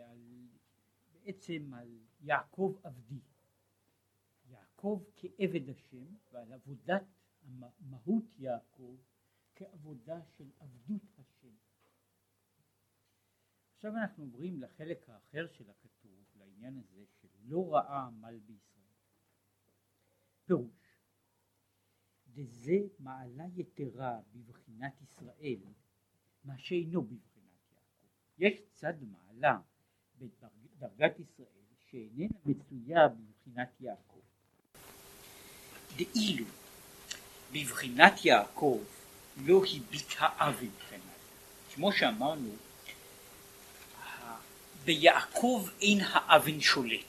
על, בעצם על יעקב עבדי. יעקב כעבד השם ועל עבודת מהות יעקב כעבודה של עבדות השם. עכשיו אנחנו עוברים לחלק האחר של הכתוב, לעניין הזה של לא ראה עמל בישראל. פירוש דזה מעלה יתרה בבחינת ישראל מה שאינו בבחינת יעקב. יש צד מעלה בדרגת ישראל שאיננה מצויה בבחינת יעקב. דאילו בבחינת יעקב לא הביט האב מבחינת. כמו שאמרנו, ביעקב אין האבן שולט.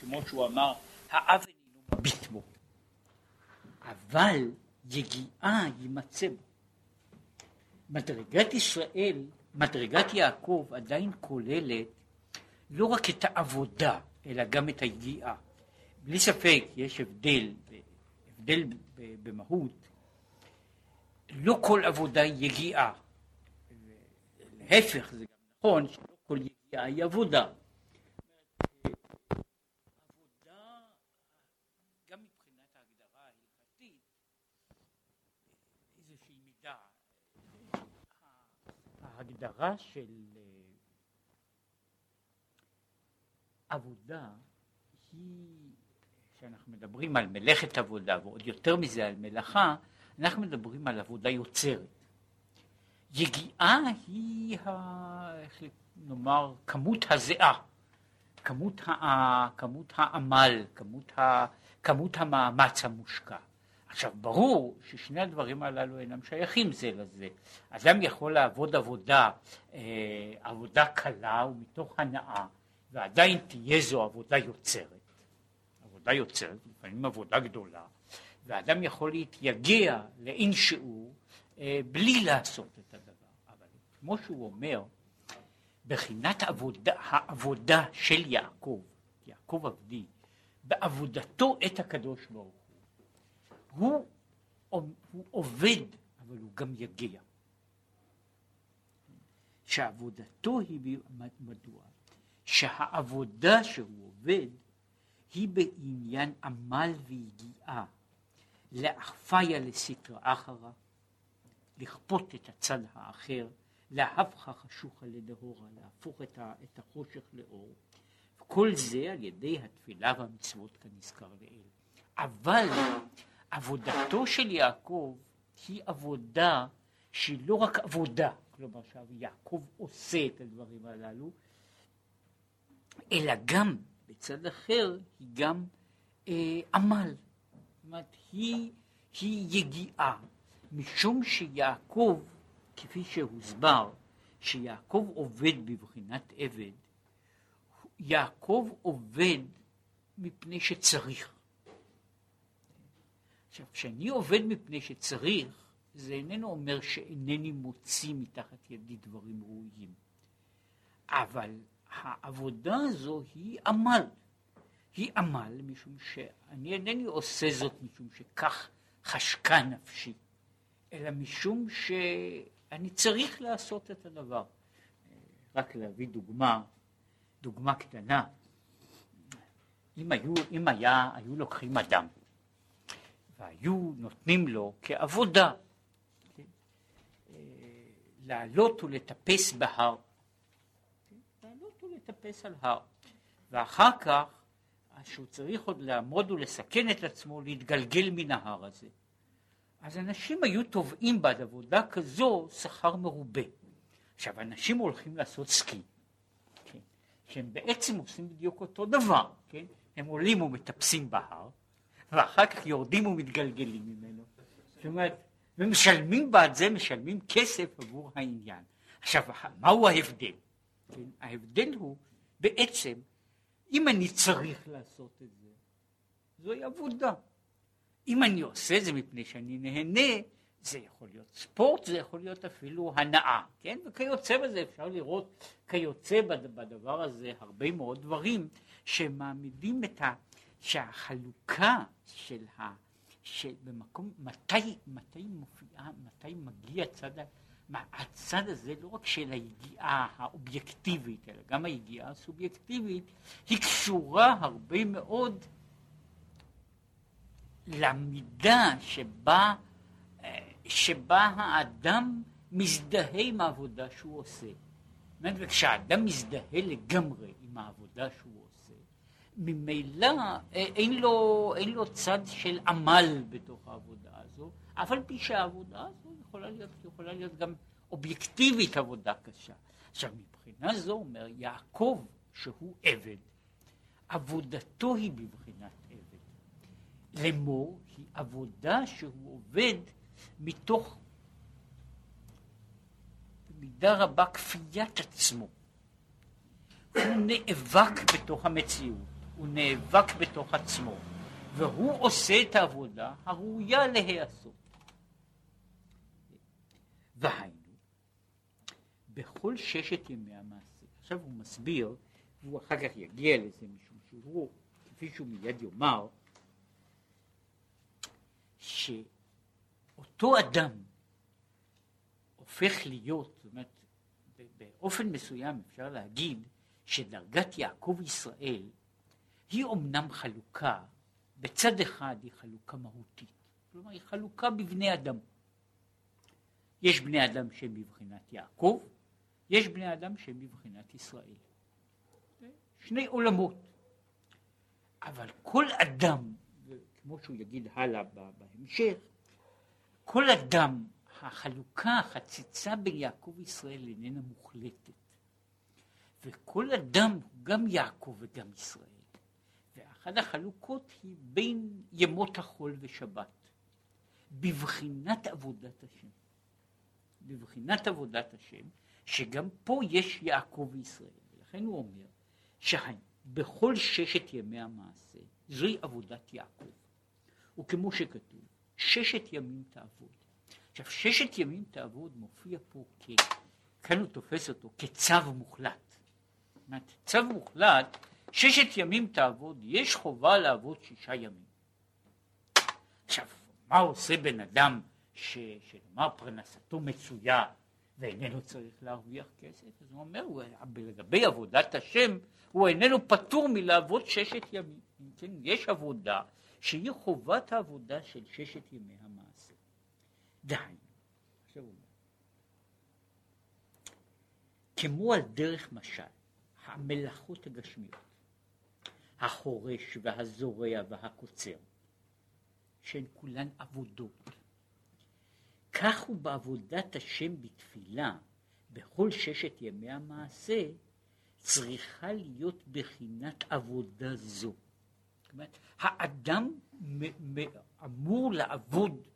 כמו שהוא אמר, האבן אינו מביט בו. אבל יגיעה יימצא בו. מדרגת ישראל, מדרגת יעקב עדיין כוללת לא רק את העבודה, אלא גם את היגיעה. בלי ספק יש הבדל, הבדל במהות, לא כל עבודה היא יגיעה. להפך, זה גם נכון שלא כל יגיעה היא עבודה. ההגדרה של אה, עבודה היא, כשאנחנו מדברים על מלאכת עבודה ועוד יותר מזה על מלאכה, אנחנו מדברים על עבודה יוצרת. יגיעה היא, ה, איך נאמר, כמות הזיעה, כמות, ה, כמות העמל, כמות, ה, כמות המאמץ המושקע. עכשיו ברור ששני הדברים הללו אינם שייכים זה לזה. אדם יכול לעבוד עבודה, אה, עבודה קלה ומתוך הנאה, ועדיין תהיה זו עבודה יוצרת. עבודה יוצרת, לפעמים עבודה גדולה, ואדם יכול להתייגע לאין שיעור אה, בלי לעשות את הדבר. אבל כמו שהוא אומר, בחינת עבודה, העבודה של יעקב, יעקב עבדי, בעבודתו את הקדוש ברוך הוא, הוא עובד, אבל הוא גם יגיע. שעבודתו היא, מדוע? שהעבודה שהוא עובד היא בעניין עמל ויגיעה, לאחפיה לסטרא אחרא, לכפות את הצד האחר, להפכה חשוכה לדהורה, להפוך את, החושך לאור. כל זה על ידי התפילה והמצוות כנזכר לעיל. אבל עבודתו של יעקב היא עבודה שהיא לא רק עבודה, כלומר שיעקב עושה את הדברים הללו, אלא גם בצד אחר היא גם אה, עמל. זאת אומרת, היא, היא יגיעה, משום שיעקב, כפי שהוסבר, שיעקב עובד בבחינת עבד, יעקב עובד מפני שצריך. עכשיו, כשאני עובד מפני שצריך, זה איננו אומר שאינני מוציא מתחת ידי דברים ראויים. אבל העבודה הזו היא עמל. היא עמל משום שאני אינני עושה זאת משום שכך חשקה נפשי, אלא משום שאני צריך לעשות את הדבר. רק להביא דוגמה, דוגמה קטנה. אם היו, אם היה, היו לוקחים אדם והיו נותנים לו כעבודה כן? אה, לעלות ולטפס בהר. לעלות ולטפס על הר. ואחר כך, שהוא צריך עוד לעמוד ולסכן את עצמו להתגלגל מן ההר הזה. אז אנשים היו תובעים בעד עבודה כזו שכר מרובה. עכשיו, אנשים הולכים לעשות סקי, כן? שהם בעצם עושים בדיוק אותו דבר, כן? הם עולים ומטפסים בהר, ואחר כך יורדים ומתגלגלים ממנו. זאת אומרת, ומשלמים בעד זה, משלמים כסף עבור העניין. עכשיו, מהו ההבדל? כן? ההבדל הוא בעצם, אם אני צריך לעשות את זה, זוהי עבודה. אם אני עושה את זה מפני שאני נהנה, זה יכול להיות ספורט, זה יכול להיות אפילו הנאה, כן? וכיוצא בזה אפשר לראות כיוצא בדבר הזה הרבה מאוד דברים שמעמידים את ה... שהחלוקה של, ה, שבמקום, מתי, מתי מופיעה, מתי מגיע הצד, הצד הזה לא רק של היגיעה האובייקטיבית, אלא גם היגיעה הסובייקטיבית, היא קשורה הרבה מאוד למידה שבה, שבה האדם מזדהה עם העבודה שהוא עושה. וכשהאדם מזדהה לגמרי עם העבודה שהוא עושה, ממילא אה, אין לו, אין לו צד של עמל בתוך העבודה הזו, אף על פי שהעבודה הזו יכולה להיות, יכולה להיות גם אובייקטיבית עבודה קשה. עכשיו מבחינה זו אומר יעקב שהוא עבד, עבודתו היא בבחינת עבד. לאמור היא עבודה שהוא עובד מתוך במידה רבה כפיית עצמו. הוא נאבק בתוך המציאות, הוא נאבק בתוך עצמו, והוא עושה את העבודה הראויה להיעשות. והיינו, בכל ששת ימי המעשה. עכשיו הוא מסביר, והוא אחר כך יגיע לזה משום שהוא, כפי שהוא מיד יאמר, שאותו אדם הופך להיות, זאת אומרת, באופן מסוים אפשר להגיד שדרגת יעקב ישראל היא אומנם חלוקה, בצד אחד היא חלוקה מהותית, כלומר היא חלוקה בבני אדם. יש בני אדם שהם בבחינת יעקב, יש בני אדם שהם בבחינת ישראל. שני עולמות. אבל כל אדם, כמו שהוא יגיד הלאה בהמשך, כל אדם החלוקה, החציצה בין יעקב וישראל איננה מוחלטת. וכל אדם הוא גם יעקב וגם ישראל. ואחת החלוקות היא בין ימות החול ושבת, בבחינת עבודת השם. בבחינת עבודת השם, שגם פה יש יעקב וישראל. ולכן הוא אומר שבכל ששת ימי המעשה זוהי עבודת יעקב. וכמו שכתוב, ששת ימים תעבוד. עכשיו, ששת ימים תעבוד מופיע פה כ... כאן הוא תופס אותו כצו מוחלט. זאת אומרת, צו מוחלט, ששת ימים תעבוד, יש חובה לעבוד שישה ימים. עכשיו, מה עושה בן אדם ש... שנאמר פרנסתו מצויה ואיננו צריך להרוויח כסף? אז הוא אומר, הוא, לגבי עבודת השם, הוא איננו פטור מלעבוד ששת ימים. כן? יש עבודה שהיא חובת העבודה של ששת ימי המעשה. דהיינו, עכשיו אומר, כמו על דרך משל, המלאכות הגשמיות, החורש והזורע והקוצר, שהן כולן עבודות, כך הוא בעבודת השם בתפילה, בכל ששת ימי המעשה, צריכה להיות בחינת עבודה זו. זאת אומרת, האדם אמור לעבוד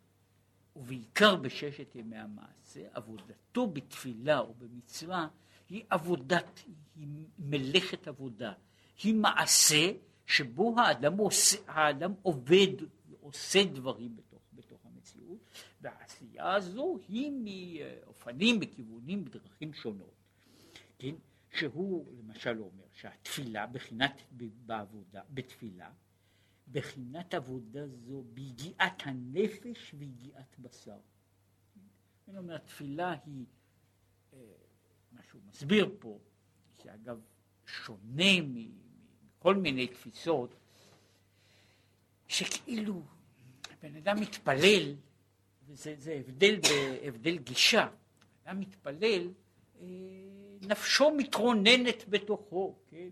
ובעיקר בששת ימי המעשה, עבודתו בתפילה או במצווה היא עבודת, היא מלאכת עבודה, היא מעשה שבו האדם, עושה, האדם עובד, עושה דברים בתוך, בתוך המציאות, והעשייה הזו היא מאופנים, בכיוונים, בדרכים שונות. כן? שהוא למשל אומר שהתפילה, בחינת בעבודה, בתפילה, בחינת עבודה זו ביגיעת הנפש ויגיעת בשר. אני אומר, התפילה היא, אה, מה שהוא מסביר פה, שאגב שונה מכל מיני תפיסות, שכאילו הבן אדם מתפלל, וזה הבדל, הבדל גישה, אדם מתפלל, אה, נפשו מתרוננת בתוכו, כן? אה,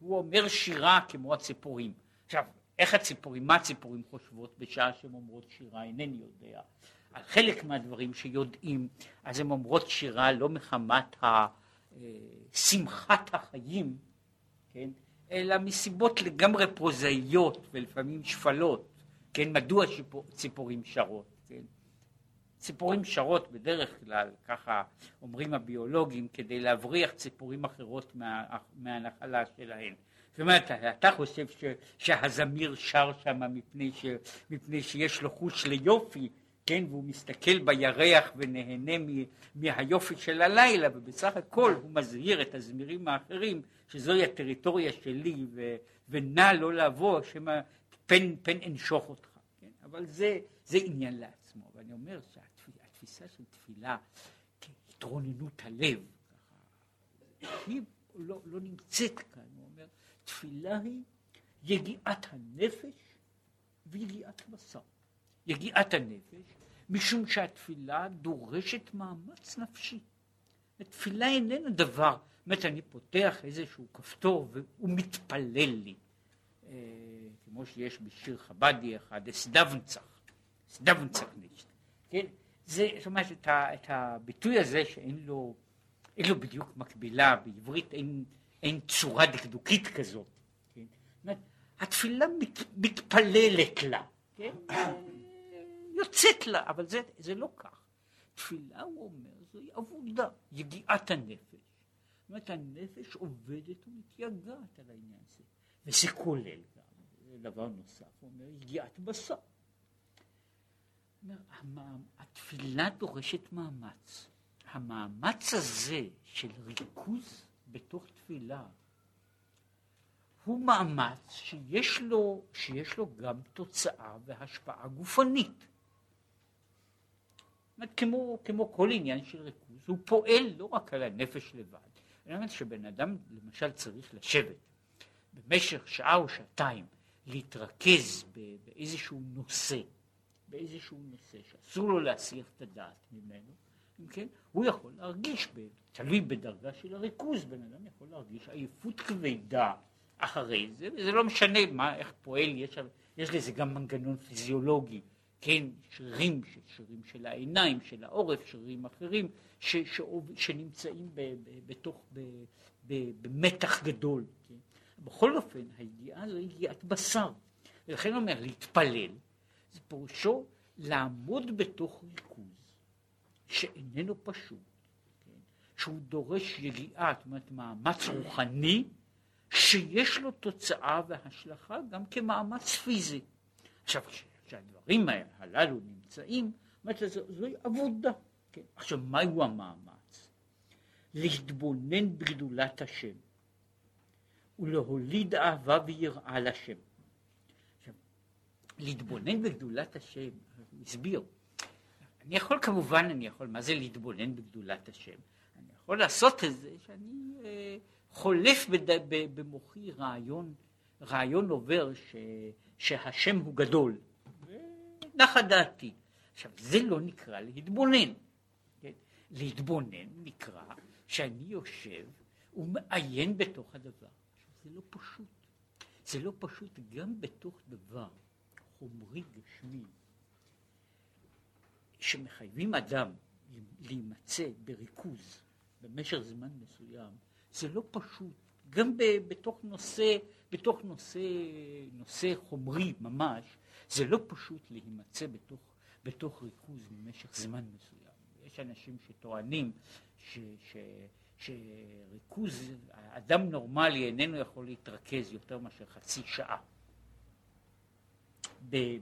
הוא אומר שירה כמו הציפורים. עכשיו, איך הציפורים, מה הציפורים חושבות בשעה שהן אומרות שירה, אינני יודע. על חלק מהדברים שיודעים, אז הן אומרות שירה לא מחמת אה, שמחת החיים, כן, אלא מסיבות לגמרי פרוזאיות ולפעמים שפלות, כן, מדוע ציפורים שרות, כן. ציפורים שרות בדרך כלל, ככה אומרים הביולוגים, כדי להבריח ציפורים אחרות מה, מהנחלה שלהן. זאת אומרת, אתה חושב ש, שהזמיר שר שם מפני, ש, מפני שיש לו חוש ליופי, כן, והוא מסתכל בירח ונהנה מהיופי של הלילה, ובסך הכל הוא מזהיר את הזמירים האחרים שזוהי הטריטוריה שלי, ו, ונא לא לבוא, שמא פן, פן אנשוך אותך. כן? אבל זה, זה עניין לעצמו. ואני אומר שהתפיסה של תפילה כהתרוננות הלב, היא לא, לא נמצאת כאן. הוא אומר, תפילה היא יגיעת הנפש ויגיעת הבשר. יגיעת הנפש, משום שהתפילה דורשת מאמץ נפשי. התפילה איננה דבר, זאת אומרת, אני פותח איזשהו כפתור והוא מתפלל לי. אה, כמו שיש בשיר חבדי אחד, אסדבנצח, אסדבנצח נשת. כן? זה, זאת אומרת, את, ה, את הביטוי הזה שאין לו, אין לו בדיוק מקבילה, בעברית אין, אין צורה דקדוקית כזאת. כן? אומרת, התפילה מת, מתפללת לה, כן? יוצאת לה, אבל זה, זה לא כך. תפילה, הוא אומר, זוהי עבודה, יגיעת הנפש. זאת אומרת, הנפש עובדת ומתייגעת על העניין הזה. וזה כולל גם, דבר נוסף, הוא אומר, יגיעת בשר. התפילה דורשת מאמץ. המאמץ הזה של ריכוז בתוך תפילה הוא מאמץ שיש לו, שיש לו גם תוצאה והשפעה גופנית. כמו, כמו כל עניין של ריכוז, הוא פועל לא רק על הנפש לבד, אלא שבן אדם למשל צריך לשבת במשך שעה או שעתיים, להתרכז באיזשהו נושא, באיזשהו נושא שאסור לו להסיח את הדעת ממנו, אם כן, הוא יכול להרגיש, תלוי בדרגה של הריכוז, בן אדם יכול להרגיש עייפות כבדה אחרי זה, וזה לא משנה מה, איך פועל, יש, יש לזה גם מנגנון פיזיולוגי, כן, שרירים, שרירים של העיניים, של העורף, שרירים אחרים, ש, ש, שנמצאים ב, ב, בתוך, ב, ב, במתח גדול. כן? בכל אופן, הידיעה זו ידיעת בשר. ולכן אומר, להתפלל, זה פירושו לעמוד בתוך ריכוז שאיננו פשוט, כן? שהוא דורש יגיעה, זאת אומרת מאמץ רוחני, שיש לו תוצאה והשלכה גם כמאמץ פיזי. עכשיו, כשהדברים הללו נמצאים, אומרת, זוהי עבודה. כן? עכשיו, מהו המאמץ? להתבונן בגדולת השם ולהוליד אהבה ויראה לשם. עכשיו, להתבונן בגדולת השם, הסביר. אני יכול כמובן, אני יכול, מה זה להתבונן בגדולת השם? אני יכול לעשות את זה שאני אה, חולף בד, במוחי רעיון, רעיון עובר ש, שהשם הוא גדול. נחה דעתי. עכשיו, זה לא נקרא להתבונן. כן? להתבונן נקרא שאני יושב ומעיין בתוך הדבר. זה לא פשוט. זה לא פשוט גם בתוך דבר חומרי גשמי, שמחייבים אדם להימצא בריכוז במשך זמן מסוים, זה לא פשוט. גם בתוך נושא, בתוך נושא, נושא חומרי ממש, זה לא פשוט להימצא בתוך, בתוך ריכוז במשך זמן מסוים. יש אנשים שטוענים ש, ש, שריכוז, אדם נורמלי איננו יכול להתרכז יותר מאשר חצי שעה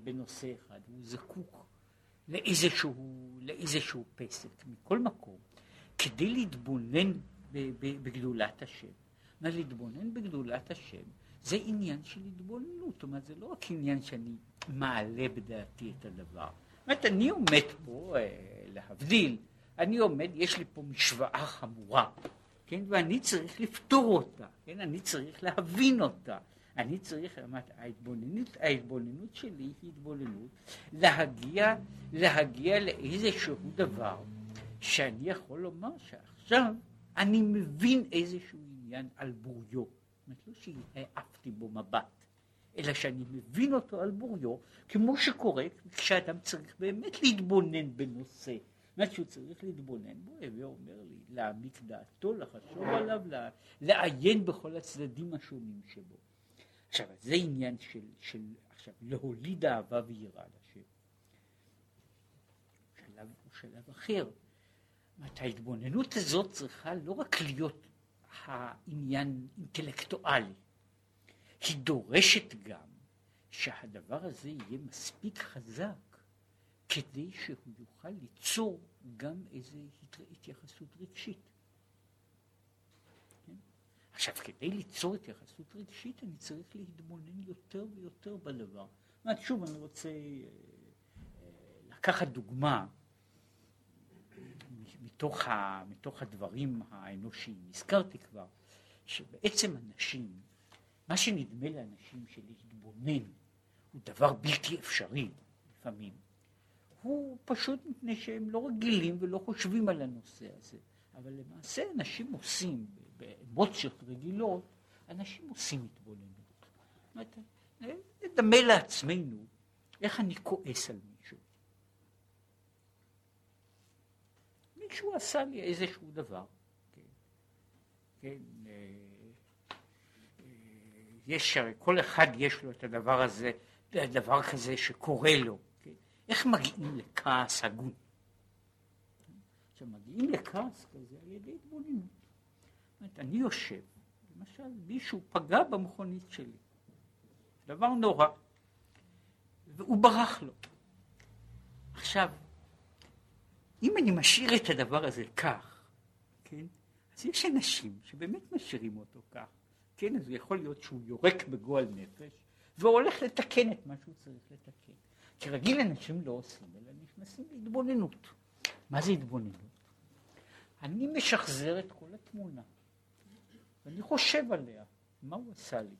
בנושא אחד, הוא זקוק לאיזשהו, לאיזשהו פסק. מכל מקום, כדי להתבונן בגדולת השם, להתבונן בגדולת השם זה עניין של התבוננות, זאת אומרת, זה לא רק עניין שאני מעלה בדעתי את הדבר. זאת אומרת, אני עומד פה, אה, להבדיל, אני עומד, יש לי פה משוואה חמורה, כן, ואני צריך לפתור אותה, כן, אני צריך להבין אותה. אני צריך, ההתבוננות, ההתבוננות שלי היא התבוננות להגיע, להגיע לאיזשהו דבר שאני יכול לומר שעכשיו אני מבין איזשהו עניין על בוריו. אומרת, לא שהעפתי בו מבט, אלא שאני מבין אותו על בוריו, כמו שקורה כשאדם צריך באמת להתבונן בנושא. אומרת שהוא צריך להתבונן בו, הווה אומר לי, להעמיק דעתו, לחשוב עליו, לעיין בכל הצדדים השונים שבו. עכשיו, זה עניין של, של עכשיו, להוליד אהבה ויראה לשם. שלב, הוא שלב אחר. ההתבוננות הזאת צריכה לא רק להיות העניין אינטלקטואלי. היא דורשת גם שהדבר הזה יהיה מספיק חזק כדי שהוא יוכל ליצור גם איזו התייחסות רגשית. כן? עכשיו, כדי ליצור התייחסות רגשית אני צריך להתבונן יותר ויותר בדבר. זאת אומרת, שוב, אני רוצה, לקחת דוגמה מתוך, ה, מתוך הדברים האנושיים. הזכרתי כבר שבעצם אנשים, מה שנדמה לאנשים של להתבונן הוא דבר בלתי אפשרי לפעמים, הוא פשוט מפני שהם לא רגילים ולא חושבים על הנושא הזה. אבל למעשה אנשים עושים, באמוציות רגילות, אנשים עושים התבוננות. נדמה לעצמנו איך אני כועס על מישהו. מישהו עשה לי איזשהו דבר. כן, כן אה, אה, יש, כל אחד יש לו את הדבר הזה, דבר כזה שקורה לו. כן? איך מגיעים לכעס הגון? כשמגיעים לכעס כזה על ידי התבוננות. זאת אומרת, אני יושב, למשל מישהו פגע במכונית שלי, דבר נורא, והוא ברח לו. עכשיו, אם אני משאיר את הדבר הזה כך, כן, אז יש אנשים שבאמת משאירים אותו כך, כן, אז יכול להיות שהוא יורק בגועל נפש, והולך לתקן את מה שהוא צריך לתקן. כרגיל אנשים לא עושים, אלא נכנסים להתבוננות. מה זה התבוננות? אני משחזר את כל התמונה, ואני חושב עליה, מה הוא עשה לי,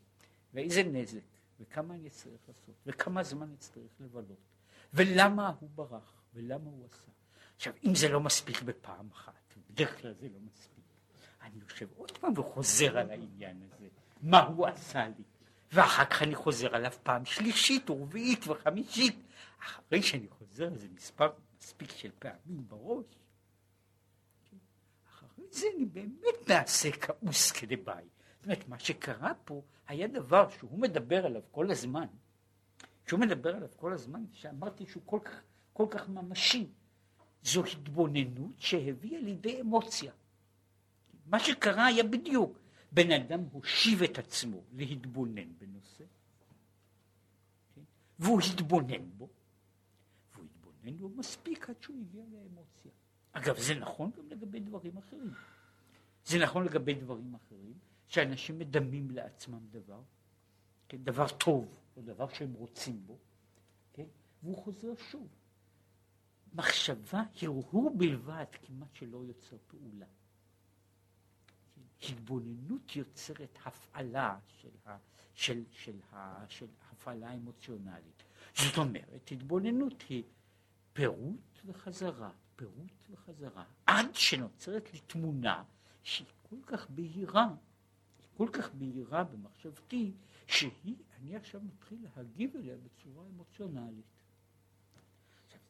ואיזה נזק, וכמה אני צריך לעשות, וכמה זמן צריך לבלות, ולמה הוא ברח, ולמה הוא עשה. עכשיו, אם זה לא מספיק בפעם אחת, בדרך כלל זה לא מספיק, אני יושב עוד פעם וחוזר על העניין הזה, מה הוא עשה לי, ואחר כך אני חוזר עליו פעם שלישית, ורביעית וחמישית, אחרי שאני חוזר לזה מספר מספיק של פעמים בראש, זה אני באמת נעשה כעוס כדבעי. זאת אומרת, מה שקרה פה היה דבר שהוא מדבר עליו כל הזמן. שהוא מדבר עליו כל הזמן, שאמרתי שהוא כל כך, כל כך ממשי. זו התבוננות שהביאה לידי אמוציה. מה שקרה היה בדיוק, בן אדם הושיב את עצמו להתבונן בנושא, כן? והוא התבונן בו, והוא התבונן בו מספיק עד שהוא הגיע לאמוציה. אגב, זה נכון גם לגבי דברים אחרים. זה נכון לגבי דברים אחרים, שאנשים מדמים לעצמם דבר, כן, דבר טוב, או דבר שהם רוצים בו, כן, והוא חוזר שוב. מחשבה, הרהור בלבד, כמעט שלא יוצר פעולה. התבוננות יוצרת הפעלה של, ה, של, של, ה, של הפעלה אמוציונלית. זאת אומרת, התבוננות היא פירוט וחזרה, פירוט וחזרה, עד שנוצרת לי תמונה שהיא כל כך בהירה, כל כך בהירה במחשבתי, שהיא, אני עכשיו מתחיל להגיב אליה בצורה אמוציונלית.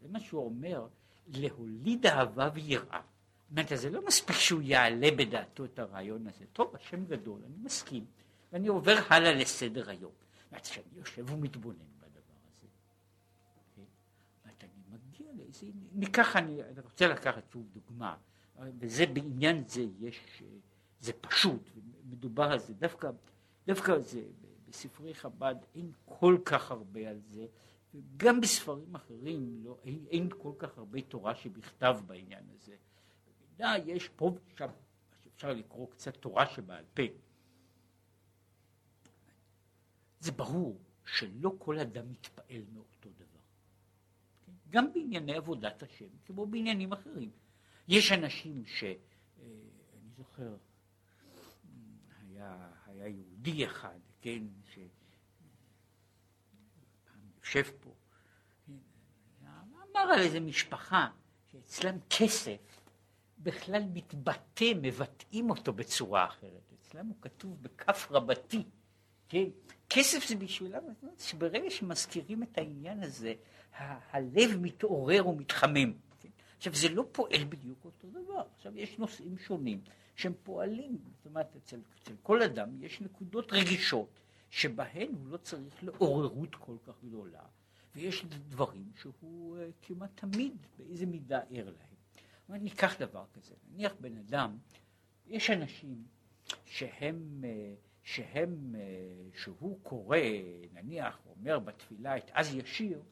זה מה שהוא אומר, להוליד אהבה ויראה. זאת אומרת, זה לא מספיק שהוא יעלה בדעתו את הרעיון הזה. טוב, השם גדול, אני מסכים, ואני עובר הלאה לסדר היום. זאת כשאני יושב ומתבונן לאיזה, ניקח, אני, אני רוצה לקחת שוב דוגמה, וזה בעניין זה יש, זה פשוט, מדובר על זה, דווקא, דווקא זה, בספרי חב"ד אין כל כך הרבה על זה, וגם בספרים אחרים לא, אין, אין כל כך הרבה תורה שבכתב בעניין הזה. במידה יש פה ושם, אפשר לקרוא קצת תורה שבעל פה. זה ברור שלא כל אדם מתפעל מאותו דבר. גם בענייני עבודת השם, כמו בעניינים אחרים. יש אנשים ש... אה, אני זוכר, היה, היה יהודי אחד, כן, שיושב פה, אמר על איזה משפחה שאצלם כסף בכלל מתבטא, מבטאים אותו בצורה אחרת. אצלם הוא כתוב בכף רבתי, כן? כסף זה בשבילם, שברגע שמזכירים את העניין הזה, הלב מתעורר ומתחמם. כן? עכשיו, זה לא פועל בדיוק אותו דבר. עכשיו, יש נושאים שונים שהם פועלים, זאת אומרת, אצל, אצל כל אדם יש נקודות רגישות שבהן הוא לא צריך לעוררות כל כך גדולה, ויש דברים שהוא uh, כמעט תמיד באיזה מידה ער להם. אבל ניקח דבר כזה, נניח בן אדם, יש אנשים שהם, uh, שהם, uh, שהוא קורא, נניח, אומר בתפילה את אז ישיר,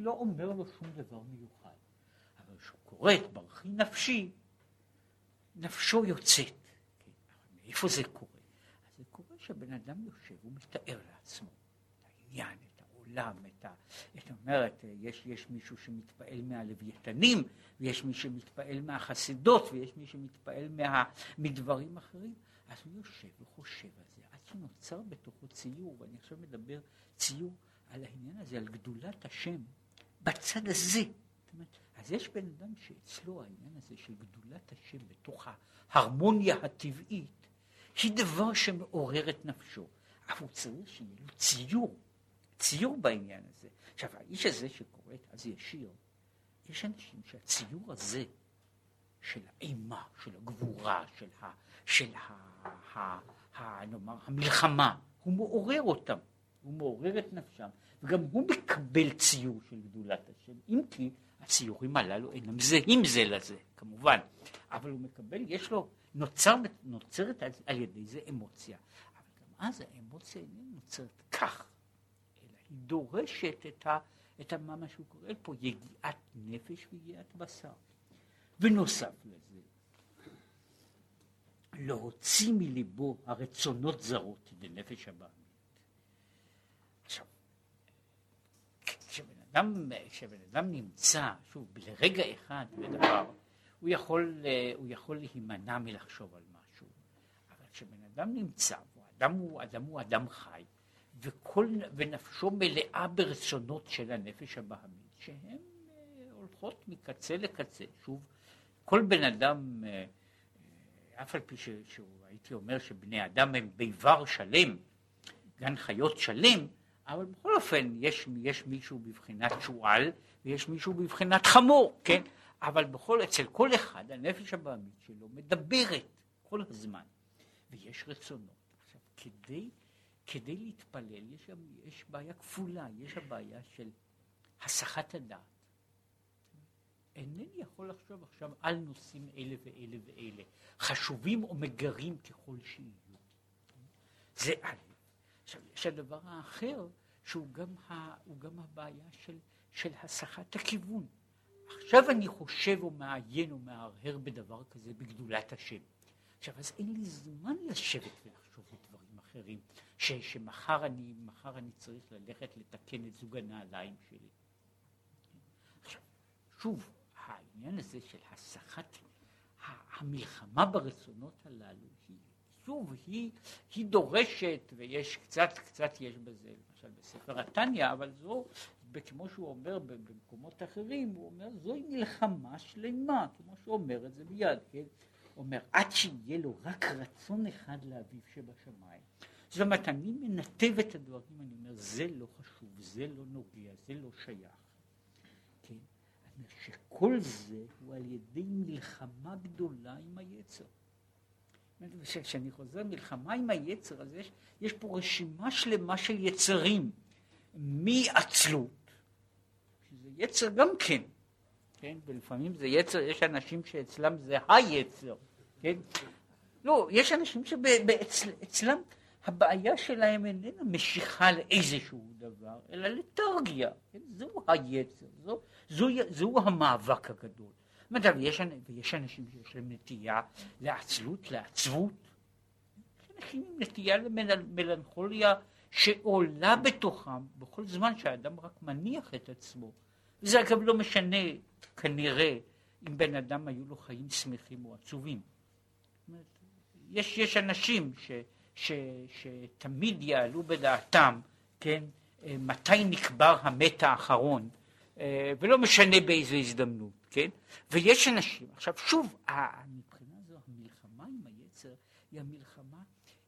לא אומר לו שום דבר מיוחד. אבל כשהוא קורא את ברכי נפשי, נפשו יוצאת. מאיפה זה קורה? אז זה קורה שהבן אדם יושב ומתאר לעצמו את העניין, את העולם. את ה... זאת אומרת, יש, יש מישהו שמתפעל מהלוויתנים, ויש מי שמתפעל מהחסידות, ויש מי שמתפעל מה, מדברים אחרים, אז הוא יושב וחושב על זה, עד שנוצר בתוכו ציור, ואני עכשיו מדבר ציור על העניין הזה, על גדולת השם, בצד הזה. אז יש בן אדם שאצלו העניין הזה של גדולת השם בתוך ההרמוניה הטבעית, היא דבר שמעורר את נפשו. אבל הוא צריך שיהיה לו ציור, ציור בעניין הזה. עכשיו, האיש הזה שקורא את אז ישיר, יש אנשים שהציור הזה של האימה, של הגבורה, של, ה, של ה, ה, ה, נאמר, המלחמה, הוא מעורר אותם, הוא מעורר את נפשם, וגם הוא מקבל ציור של גדולת השם, אם כי הציורים הללו אינם זהים זה לזה, כמובן, אבל הוא מקבל, יש לו, נוצר, נוצרת על ידי זה אמוציה, אבל גם אז האמוציה איננה נוצרת כך, אלא היא דורשת את, ה, את מה שהוא קורא פה, יגיעת נפש ויגיעת בשר. ונוסף לזה, להוציא מליבו הרצונות זרות לנפש הבעמית. עכשיו, כשבן אדם, כשבן אדם נמצא, שוב, לרגע אחד בדבר, הוא יכול, הוא יכול להימנע מלחשוב על משהו, אבל כשבן אדם נמצא, אדם הוא אדם, הוא אדם חי, וכל, ונפשו מלאה ברצונות של הנפש הבעמית, שהן אה, הולכות מקצה לקצה. שוב, כל בן אדם, אה, אה, אף על פי שהייתי אומר שבני אדם הם ביבר שלם, גן חיות שלם, אבל בכל אופן יש, יש מישהו בבחינת שועל ויש מישהו בבחינת חמור, כן? אבל בכל, אצל כל אחד הנפש הבעמית שלו מדברת כל הזמן, ויש רצונות. עכשיו, כדי כדי להתפלל יש, יש בעיה כפולה, יש הבעיה של הסחת הדעת. אינני יכול לחשוב עכשיו על נושאים אלה ואלה ואלה, חשובים או מגרים ככל שיהיו. זה א'. עכשיו, יש הדבר האחר, שהוא גם, ה, גם הבעיה של, של הסחת הכיוון. עכשיו אני חושב או מעיין או מהרהר בדבר כזה בגדולת השם. עכשיו, אז אין לי זמן לשבת ולחשוב בדברים אחרים. ש, שמחר אני, מחר אני צריך ללכת לתקן את זוג הנעליים שלי. עכשיו, שוב, העניין הזה של הסחת המלחמה ברצונות הללו, היא, שוב, היא, היא דורשת, ויש קצת, קצת יש בזה, למשל בספר התניא, אבל זו, כמו שהוא אומר במקומות אחרים, הוא אומר, זוהי מלחמה שלמה, כמו שהוא אומר את זה מיד, כן? אומר, עד שיהיה לו רק רצון אחד לאביו שבשמיים. זאת אומרת, אני מנתב את הדברים, אני אומר, זה לא חשוב, זה לא נוגע, זה לא שייך. כן? אני אומר שכל זה הוא על ידי מלחמה גדולה עם היצר. כשאני חוזר מלחמה עם היצר, אז יש, יש פה רשימה שלמה של יצרים, מעצלות, יצר גם כן, כן, ולפעמים זה יצר, יש אנשים שאצלם זה היצר, כן, לא, יש אנשים שאצלם הבעיה שלהם איננה משיכה לאיזשהו דבר, אלא לתרגיה. כן? זהו היצר, זו, זו, זו המאבק הגדול. אגב, יש, ויש אנשים שיש להם נטייה לעצלות, לעצבות. יש אנשים עם נטייה למלנכוליה שעולה בתוכם בכל זמן שהאדם רק מניח את עצמו. וזה אגב לא משנה, כנראה, אם בן אדם היו לו חיים שמחים או עצובים. יש, יש אנשים ש... ש, שתמיד יעלו בדעתם, כן, אה, מתי נקבר המת האחרון, אה, ולא משנה באיזו הזדמנות, כן, ויש אנשים, עכשיו שוב, מבחינה זו המלחמה עם היצר היא המלחמה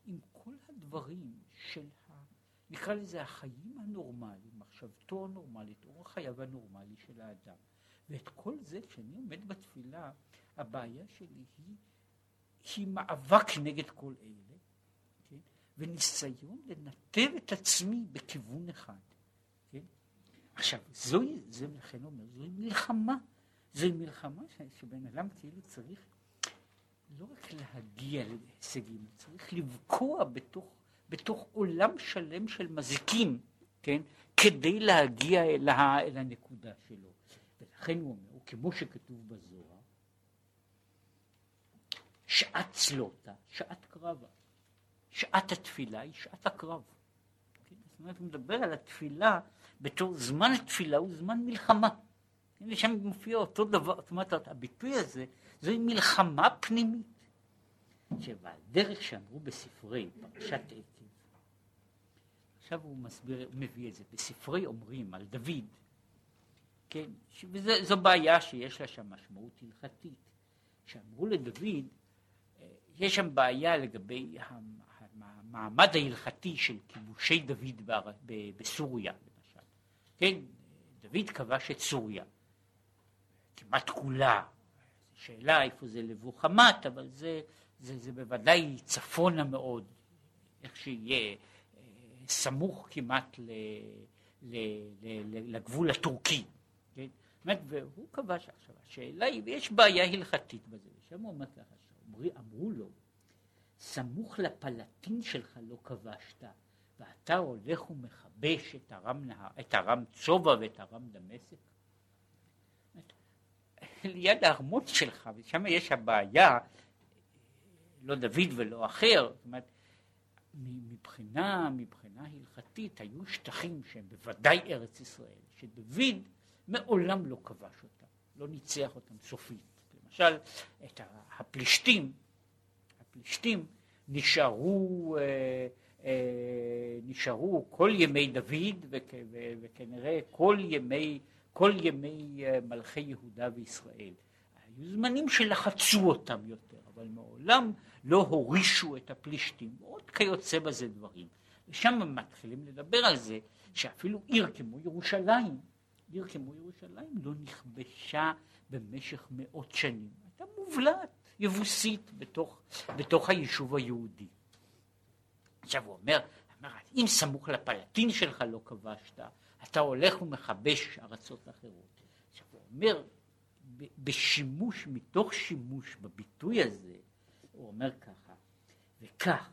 עם כל הדברים של, ה, נקרא לזה החיים הנורמליים, מחשבתו הנורמלית, אורח חייו הנורמלי של האדם, ואת כל זה, כשאני עומד בתפילה, הבעיה שלי היא, היא מאבק נגד כל אלה. וניסיון לנתב את עצמי בכיוון אחד. כן? עכשיו, זוהי, זה לכן אומר, זוהי מלחמה. זוהי מלחמה שבן אדם כאילו צריך לא רק להגיע להישגים, צריך לבקוע בתוך, בתוך עולם שלם של מזיקים, כן? כדי להגיע אל, ה, אל הנקודה שלו. ולכן הוא אומר, כמו שכתוב בזוהר, שעת צלותה, שעת קרבה. שעת התפילה היא שעת הקרב. כן? זאת אומרת, הוא מדבר על התפילה בתור זמן תפילה הוא זמן מלחמה. ושם מופיע אותו דבר, זאת אומרת, הביטוי הזה, זוהי מלחמה פנימית. ועל דרך שאמרו בספרי פרשת עכשיו הוא מסביר, מביא את זה, בספרי אומרים על דוד, כן, וזו בעיה שיש לה שם משמעות הלכתית, שאמרו לדוד, אה, יש שם בעיה לגבי המעמד ההלכתי של כיבושי דוד בסוריה, למשל, כן, דוד כבש את סוריה, כמעט כולה, שאלה איפה זה לבוא חמת, אבל זה, זה, זה בוודאי צפונה מאוד, איך שיהיה, סמוך כמעט ל, ל, ל, לגבול הטורקי. כן? והוא כבש עכשיו, השאלה היא, ויש בעיה הלכתית בזה, שם הוא אומר ככה, אמרו לו, סמוך לפלטין שלך לא כבשת, ואתה הולך ומכבש את ארם, את ארם צובה ואת ארם דמשק? ליד הארמון שלך, ושם יש הבעיה, לא דוד ולא אחר, זאת אומרת, מבחינה, מבחינה הלכתית היו שטחים שהם בוודאי ארץ ישראל, שדוד מעולם לא כבש אותם, לא ניצח אותם סופית. למשל, את הפלישתים, הפלישתים נשארו, אה, אה, נשארו כל ימי דוד וכנראה כל ימי, כל ימי אה, מלכי יהודה וישראל. היו זמנים שלחצו אותם יותר, אבל מעולם לא הורישו את הפלישתים, עוד כיוצא בזה דברים. ושם מתחילים לדבר על זה שאפילו עיר כמו ירושלים, עיר כמו ירושלים לא נכבשה במשך מאות שנים, הייתה מובלעת, יבוסית, בתוך, בתוך היישוב היהודי. עכשיו הוא אומר, אומר, אם סמוך לפלטין שלך לא כבשת, אתה הולך ומכבש ארצות אחרות. עכשיו הוא אומר, בשימוש, מתוך שימוש בביטוי הזה, הוא אומר ככה, וכך,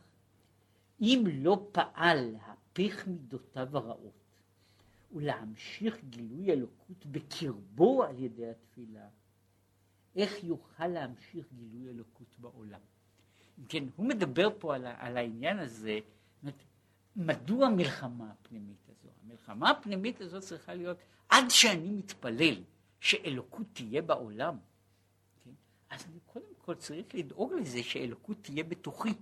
אם לא פעל להפיך מידותיו הרעות ולהמשיך גילוי אלוקות בקרבו על ידי התפילה, איך יוכל להמשיך גילוי אלוקות בעולם? כן, הוא מדבר פה על, על העניין הזה, מדוע המלחמה הפנימית הזו? המלחמה הפנימית הזו צריכה להיות עד שאני מתפלל שאלוקות תהיה בעולם, כן? אז אני קודם כל צריך לדאוג לזה שאלוקות תהיה בתוכי.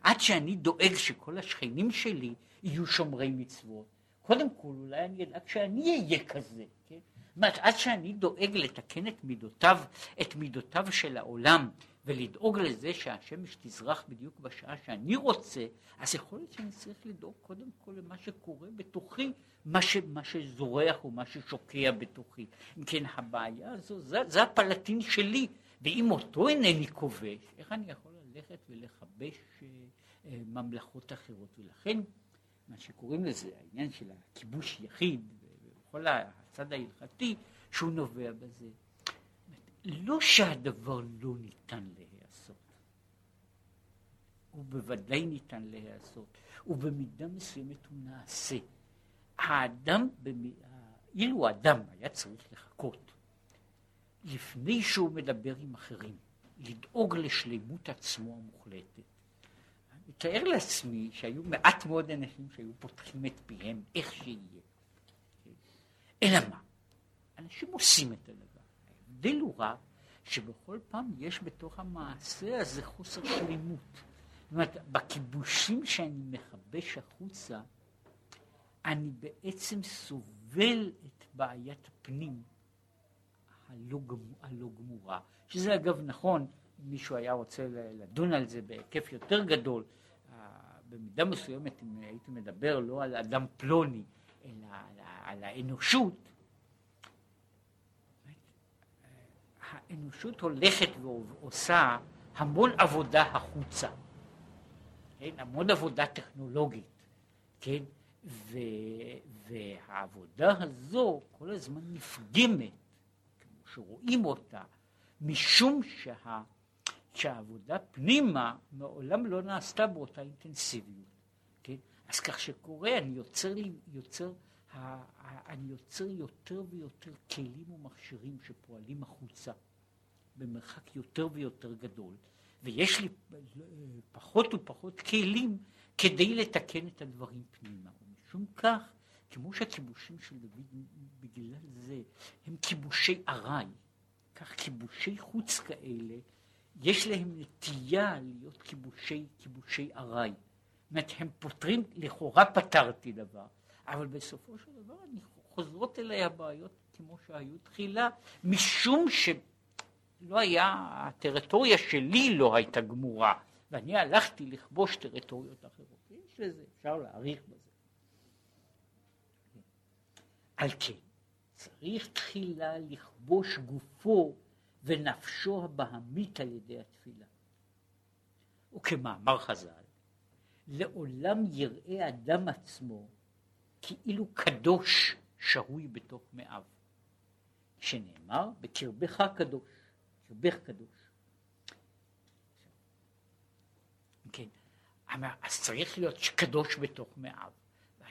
עד שאני דואג שכל השכנים שלי יהיו שומרי מצוות. קודם כל אולי אני אדאג שאני אהיה כזה, כן? אומרת, עד שאני דואג לתקן את מידותיו, את מידותיו של העולם, ולדאוג לזה שהשמש תזרח בדיוק בשעה שאני רוצה, אז יכול להיות שאני צריך לדאוג קודם כל למה שקורה בתוכי, מה, ש, מה שזורח או מה ששוקע בתוכי. אם כן, הבעיה הזו, זה, זה הפלטין שלי, ואם אותו אינני כובש, איך אני יכול ללכת ולכבש אה, אה, ממלכות אחרות? ולכן, מה שקוראים לזה, העניין של הכיבוש יחיד, וכל הצד ההלכתי, שהוא נובע בזה. לא שהדבר לא ניתן להיעשות, הוא בוודאי ניתן להיעשות, ובמידה מסוימת הוא נעשה. האדם, אילו האדם היה צריך לחכות לפני שהוא מדבר עם אחרים, לדאוג לשלמות עצמו המוחלטת. אני מתאר לעצמי שהיו מעט מאוד אנשים שהיו פותחים את פיהם איך שיהיה. אלא מה? אנשים עושים את הדבר. ההבדל הוא רק שבכל פעם יש בתוך המעשה הזה חוסר שלמות. זאת אומרת, בכיבושים שאני מכבש החוצה, אני בעצם סובל את בעיית הפנים הלא, הלא גמורה, שזה אגב נכון, אם מישהו היה רוצה לדון על זה בהיקף יותר גדול, אה, במידה מסוימת אם הייתי מדבר לא על אדם פלוני, אלא על, על האנושות, האנושות הולכת ועושה המון עבודה החוצה, כן? המון עבודה טכנולוגית, כן? ו, והעבודה הזו כל הזמן נפגמת, שרואים אותה, משום שה, שהעבודה פנימה מעולם לא נעשתה באותה אינטנסיביות, כן? אז כך שקורה, אני יוצר, יוצר אני יוצר יותר ויותר כלים ומכשירים שפועלים החוצה במרחק יותר ויותר גדול, ויש לי פחות ופחות כלים כדי לתקן את הדברים פנימה. ומשום כך כמו שהכיבושים של דוד בגלל זה הם כיבושי ארעי, כך כיבושי חוץ כאלה, יש להם נטייה להיות כיבושי, כיבושי ארעי. זאת אומרת, הם פותרים, לכאורה פתרתי דבר, אבל בסופו של דבר אני חוזרות אליי הבעיות כמו שהיו תחילה, משום שלא היה, הטריטוריה שלי לא הייתה גמורה, ואני הלכתי לכבוש טריטוריות אחרות. יש לזה, אפשר להעריך בזה. על כן, צריך תחילה לכבוש גופו ונפשו הבהמית על ידי התפילה. וכמאמר חז"ל, לעולם יראה אדם עצמו כאילו קדוש שרוי בתוך מאיו. שנאמר, בקרבך קדוש, קרבך קדוש. כן, אז צריך להיות קדוש בתוך מאיו.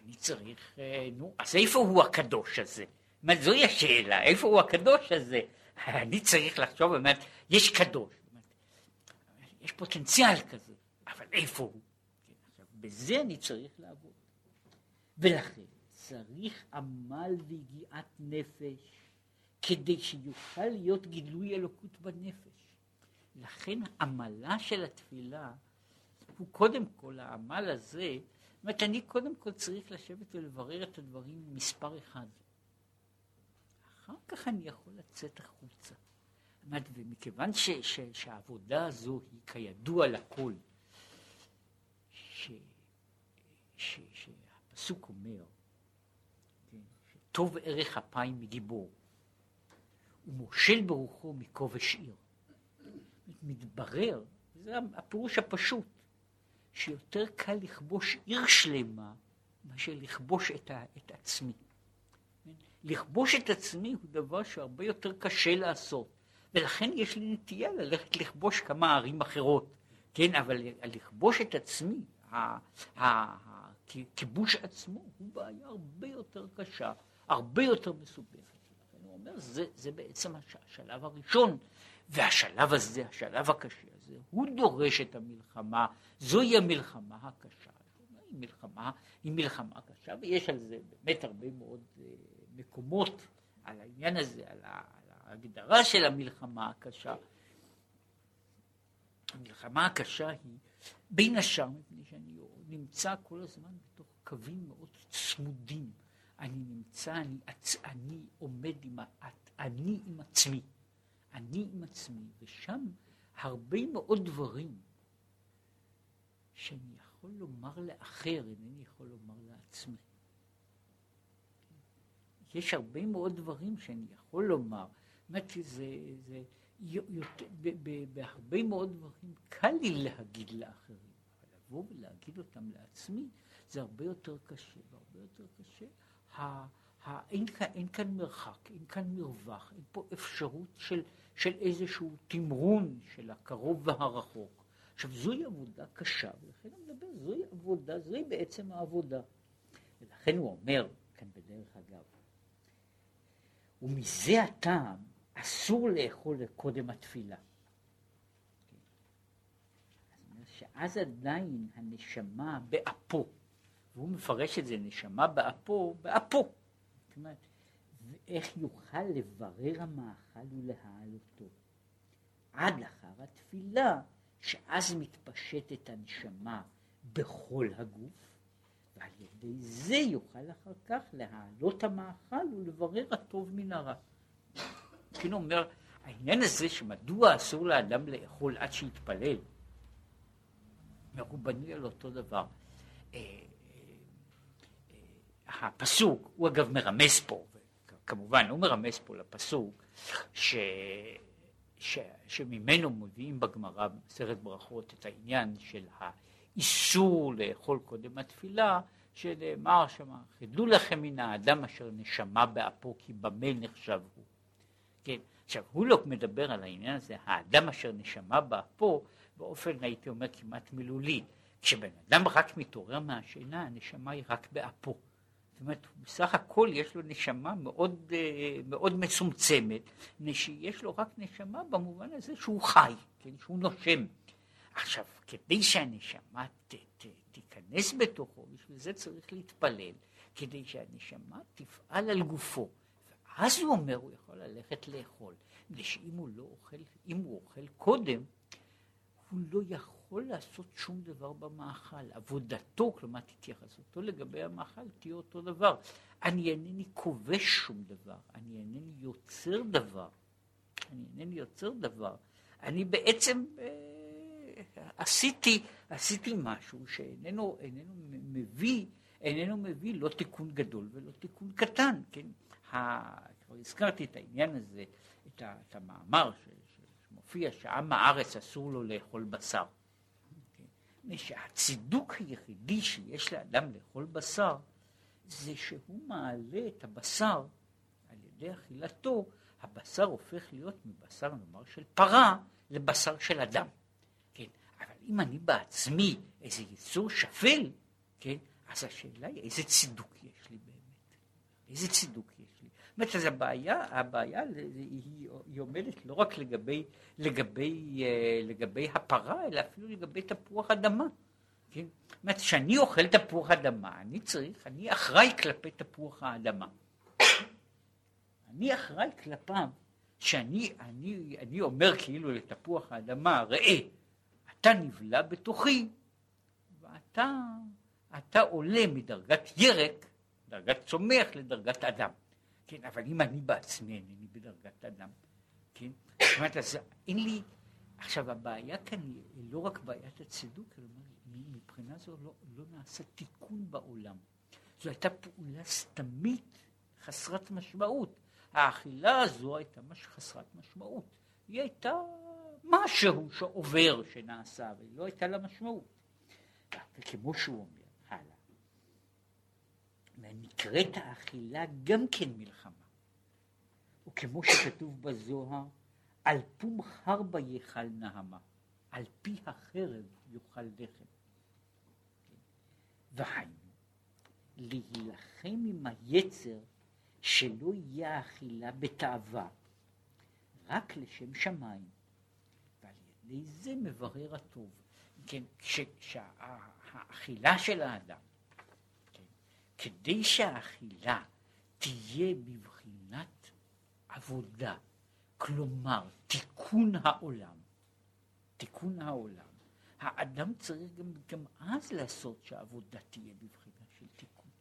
ואני צריך, אה, נו, אז איפה הוא הקדוש הזה? אומרת, זוהי השאלה, איפה הוא הקדוש הזה? אני צריך לחשוב, באמת, יש קדוש, יש פוטנציאל כזה, אבל איפה הוא? בזה אני צריך לעבוד. ולכן צריך עמל ויגיעת נפש כדי שיוכל להיות גילוי אלוקות בנפש. לכן עמלה של התפילה הוא קודם כל, העמל הזה, אומרת, אני קודם כל צריך לשבת ולברר את הדברים מספר אחד. אחר כך אני יכול לצאת החוצה. ומכיוון ש, ש, שהעבודה הזו היא כידוע לכל, ש, ש, שהפסוק אומר, כן, שטוב ערך אפיים מגיבור, ומושל ברוחו מכובש עיר. מתברר, זה הפירוש הפשוט, שיותר קל לכבוש עיר שלמה מאשר לכבוש את, ה, את עצמי. לכבוש את עצמי הוא דבר שהרבה יותר קשה לעשות, ולכן יש לי נטייה ללכת לכבוש כמה ערים אחרות, כן, אבל לכבוש את עצמי, הכיבוש עצמו הוא בעיה הרבה יותר קשה, הרבה יותר מסובכת. הוא אומר, זה, זה בעצם השלב הראשון, והשלב הזה, השלב הקשה הזה, הוא דורש את המלחמה, זוהי המלחמה הקשה. היא מלחמה, היא מלחמה קשה, ויש על זה באמת הרבה מאוד uh, מקומות, על העניין הזה, על, ההגדרה של המלחמה הקשה. המלחמה הקשה היא, בין השאר, מפני שאני נמצא כל הזמן בתוך קווים מאוד צמודים. אני נמצא, אני, אני עומד עם, אני עם עצמי. אני עם עצמי, ושם הרבה מאוד דברים שאני יכול לומר לאחר, אינני יכול לומר לעצמי. יש הרבה מאוד דברים שאני יכול לומר. זאת זה, זה יותר, בהרבה מאוד דברים קל לי להגיד לאחרים, אבל לבוא ולהגיד אותם לעצמי זה הרבה יותר קשה, והרבה יותר קשה. אין, אין כאן מרחק, אין כאן מרווח, אין פה אפשרות של, של איזשהו תמרון של הקרוב והרחוק. עכשיו, זוהי עבודה קשה, ולכן אני מדבר, זוהי עבודה, זוהי בעצם העבודה. ולכן הוא אומר, כאן בדרך אגב, ומזה הטעם אסור לאכול קודם התפילה. שאז עדיין הנשמה באפו, והוא מפרש את זה, נשמה באפו, באפו. זאת אומרת, ואיך יוכל לברר המאכל ולהעלותו? עד לאחר התפילה, שאז מתפשטת הנשמה בכל הגוף, ועל ידי זה יוכל אחר כך להעלות המאכל ולברר הטוב מן הרע. כאילו אומר, העניין הזה שמדוע אסור לאדם לאכול עד שיתפלל, הוא בנוי על אותו דבר. אה, אה, אה, הפסוק, הוא אגב מרמז פה, כמובן הוא מרמז פה לפסוק, ש... ש... שממנו מביאים בגמרא במסכת ברכות את העניין של האיסור לאכול קודם התפילה, שנאמר שם, חדלו לכם מן האדם אשר נשמה באפו כי במה נחשב הוא. כן, עכשיו לא מדבר על העניין הזה, האדם אשר נשמה באפו, באופן הייתי אומר כמעט מילולי. כשבן אדם רק מתעורר מהשינה, הנשמה היא רק באפו. זאת אומרת, בסך הכל יש לו נשמה מאוד, אה, מאוד מצומצמת, שיש לו רק נשמה במובן הזה שהוא חי, כן, שהוא נושם. עכשיו, כדי שהנשמה ת, ת, תיכנס בתוכו, בשביל זה צריך להתפלל, כדי שהנשמה תפעל על גופו. ואז הוא אומר, הוא יכול ללכת לאכול. מפני שאם הוא לא אוכל, אם הוא אוכל קודם, הוא לא יכול לעשות שום דבר במאכל. עבודתו, כלומר התייחסותו לגבי המאכל, תהיה אותו דבר. אני אינני כובש שום דבר, אני אינני יוצר דבר. אני אינני יוצר דבר. אני בעצם אה, עשיתי, עשיתי משהו שאיננו איננו מביא, איננו מביא לא תיקון גדול ולא תיקון קטן, כן? כבר הזכרתי את העניין הזה, את, ה, את המאמר ש, שמופיע שעם הארץ אסור לו לאכול בשר. כן? שהצידוק היחידי שיש לאדם לאכול בשר זה שהוא מעלה את הבשר על ידי אכילתו, הבשר הופך להיות מבשר נאמר של פרה לבשר של אדם. כן? אבל אם אני בעצמי איזה יצור שפל, כן? אז השאלה היא איזה צידוק יש לי באמת? איזה צידוק? זאת אומרת, הבעיה, הבעיה היא, היא עומדת לא רק לגבי, לגבי, אה, לגבי הפרה, אלא אפילו לגבי תפוח אדמה. כן? זאת אומרת, כשאני אוכל תפוח אדמה, אני צריך, אני אחראי כלפי תפוח האדמה. אני אחראי כלפיו, שאני אני, אני אומר כאילו לתפוח האדמה, ראה, אתה נבלע בתוכי, ואתה אתה עולה מדרגת ירק, דרגת צומח, לדרגת אדם. כן, אבל אם אני בעצמי אינני בדרגת אדם, כן? זאת אומרת, אז אין לי... עכשיו, הבעיה כאן היא לא רק בעיית הצידוק, אלא מבחינה זו לא, לא נעשה תיקון בעולם. זו הייתה פעולה סתמית חסרת משמעות. האכילה הזו הייתה מש חסרת משמעות. היא הייתה משהו שעובר, שנעשה, והיא לא הייתה לה משמעות. וכמו שהוא אומר, הלאה. ונקראת האכילה גם כן מלחמה. וכמו שכתוב בזוהר, על פום חרבה יאכל נהמה, על פי החרב יאכל לחם. והיינו, להילחם עם היצר שלא יהיה אכילה בתאווה, רק לשם שמיים. ועל ידי זה מברר הטוב. כן, שהאכילה של האדם, כדי שהאכילה תהיה בבחינת עבודה, כלומר תיקון העולם, תיקון העולם, האדם צריך גם, גם אז לעשות שהעבודה תהיה בבחינה של תיקון.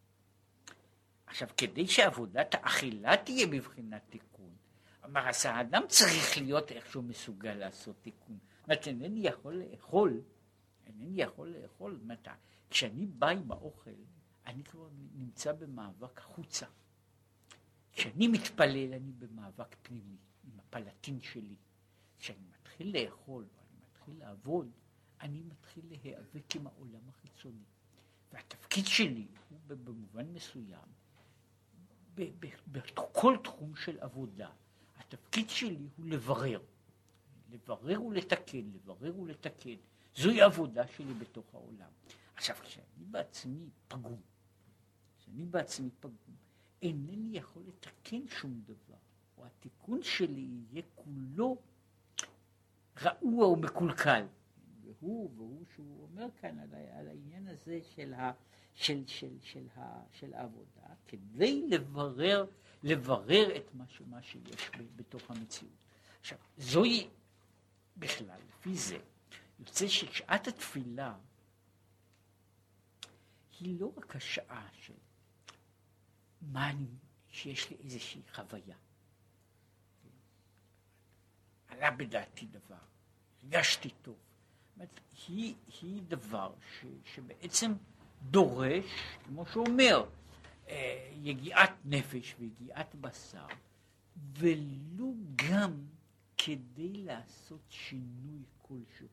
עכשיו, כדי שעבודת האכילה תהיה בבחינת תיקון, אמר, אז האדם צריך להיות איכשהו מסוגל לעשות תיקון. זאת אומרת, אינני יכול לאכול, אינני יכול לאכול, זאת אומרת, כשאני בא עם האוכל, אני כבר נמצא במאבק החוצה. כשאני מתפלל, אני במאבק פנימי, עם הפלטין שלי. כשאני מתחיל לאכול, ואני מתחיל לעבוד, אני מתחיל להיאבק עם העולם החיצוני. והתפקיד שלי הוא במובן מסוים, בכל תחום של עבודה, התפקיד שלי הוא לברר. לברר ולתקן, לברר ולתקן. זוהי העבודה שלי בתוך העולם. עכשיו, כשאני בעצמי פגום, כשאני בעצמי פגום, אינני יכול לתקן שום דבר, או התיקון שלי יהיה כולו רעוע ומקולקל. והוא, והוא שהוא אומר כאן על, על העניין הזה של, ה, של, של, של, ה, של העבודה, כדי לברר, לברר את מה, מה שיש בתוך המציאות. עכשיו, זוהי בכלל, לפי זה, יוצא ששעת התפילה היא לא רק השעה של מה אני, שיש לי איזושהי חוויה. עלה בדעתי דבר, הרגשתי טוב. אומרת, היא, היא דבר ש, שבעצם דורש, כמו שהוא אומר, אה, יגיעת נפש ויגיעת בשר, ולו גם כדי לעשות שינוי כלשהו.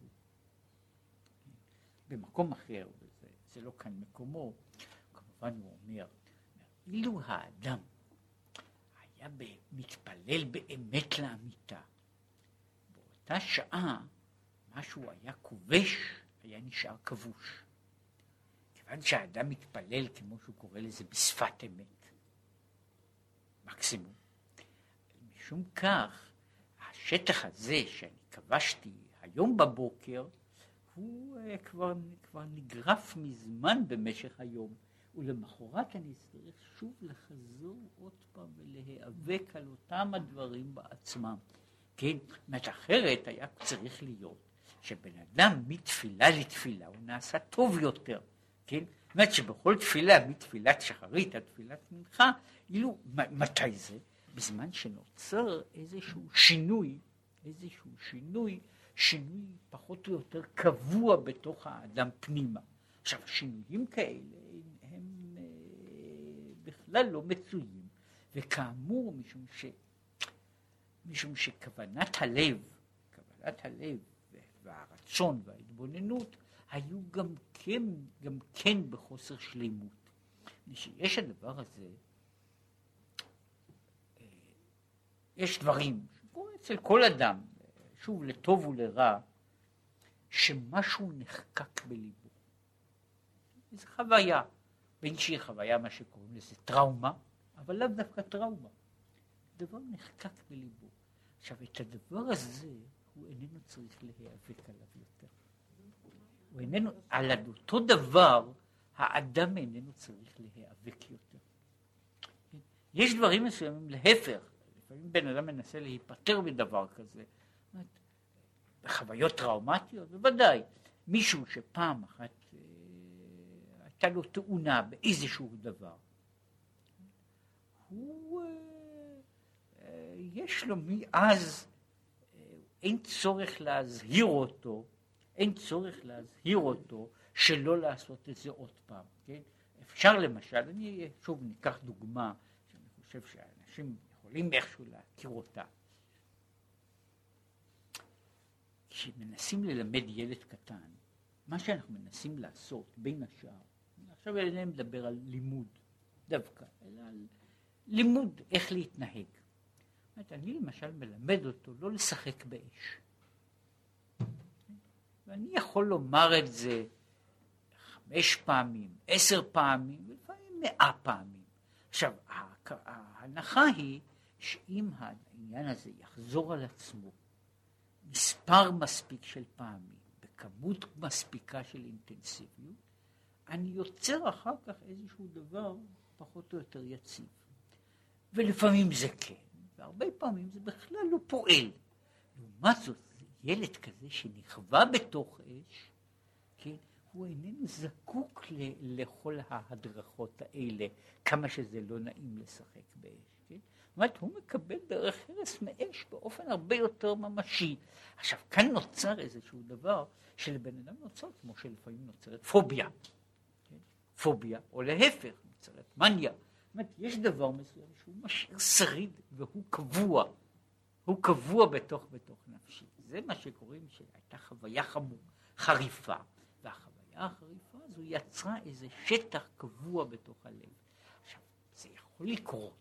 במקום אחר, וזה זה לא כאן מקומו, כמובן הוא אומר, אילו האדם היה מתפלל באמת לאמיתה, באותה שעה מה שהוא היה כובש היה נשאר כבוש. כיוון שהאדם מתפלל, כמו שהוא קורא לזה, בשפת אמת, מקסימום. משום כך, השטח הזה שאני כבשתי היום בבוקר, הוא uh, כבר, כבר נגרף מזמן במשך היום. ולמחרת אני אצטרך שוב לחזור עוד פעם ולהיאבק על אותם הדברים בעצמם. כן, זאת אחרת היה צריך להיות שבן אדם מתפילה לתפילה הוא נעשה טוב יותר, כן? זאת אומרת שבכל תפילה, מתפילת שחרית עד תפילת מנחה, אילו, מתי זה? בזמן שנוצר איזשהו שינוי, איזשהו שינוי, שינוי פחות או יותר קבוע בתוך האדם פנימה. עכשיו, שינויים כאלה בכלל לא מצויים, וכאמור, משום, ש, משום שכוונת הלב, כוונת הלב והרצון וההתבוננות היו גם כן, גם כן בחוסר שלימות. יש הדבר הזה, אה, יש דברים שקורה אצל כל אדם, שוב, לטוב ולרע, שמשהו נחקק בליבו. זו חוויה, שהיא חוויה, מה שקוראים לזה טראומה, אבל לאו דווקא טראומה. דבר נחקק בליבו. עכשיו, את הדבר הזה הוא איננו צריך להיאבק עליו יותר. הוא איננו, על אותו דבר האדם איננו צריך להיאבק יותר. יש דברים מסוימים להפך, לפעמים בן אדם מנסה להיפטר מדבר כזה. בחוויות טראומטיות, בוודאי. מישהו שפעם אחת הייתה לו תאונה באיזשהו דבר, הוא, אה, אה, יש לו מאז אין צורך להזהיר אותו, אין צורך להזהיר אותו שלא לעשות את זה עוד פעם, כן? אפשר למשל, אני שוב ניקח דוגמה שאני חושב שאנשים יכולים איכשהו להכיר אותה. כשמנסים ללמד ילד קטן, מה שאנחנו מנסים לעשות בין השאר, עכשיו אינני מדבר על לימוד דווקא, אלא על לימוד איך להתנהג. אומרת, אני למשל מלמד אותו לא לשחק באש. ואני יכול לומר את זה חמש פעמים, עשר פעמים, ולפעמים מאה פעמים. עכשיו, ההנחה היא שאם העניין הזה יחזור על עצמו מספר מספיק של פעמים, בכמות מספיקה של אינטנסיביות, אני יוצר אחר כך איזשהו דבר פחות או יותר יציב. ולפעמים זה כן, והרבה פעמים זה בכלל לא פועל. לעומת זאת, ילד כזה שנכווה בתוך אש, כן, הוא איננו זקוק ל- לכל ההדרכות האלה, כמה שזה לא נעים לשחק באש. כן? זאת אומרת, הוא מקבל דרך הרס מאש באופן הרבה יותר ממשי. עכשיו, כאן נוצר איזשהו דבר שלבן אדם נוצר, כמו שלפעמים נוצרת פוביה. פוביה, או להפך, נוצרת מניה. אומרת, יש דבר מסוים שהוא משאיר שריד והוא קבוע, הוא קבוע בתוך בתוך נפשי. זה מה שקוראים שהייתה חוויה חמור, חריפה, והחוויה החריפה הזו יצרה איזה שטח קבוע בתוך הלב. עכשיו, זה יכול לקרות.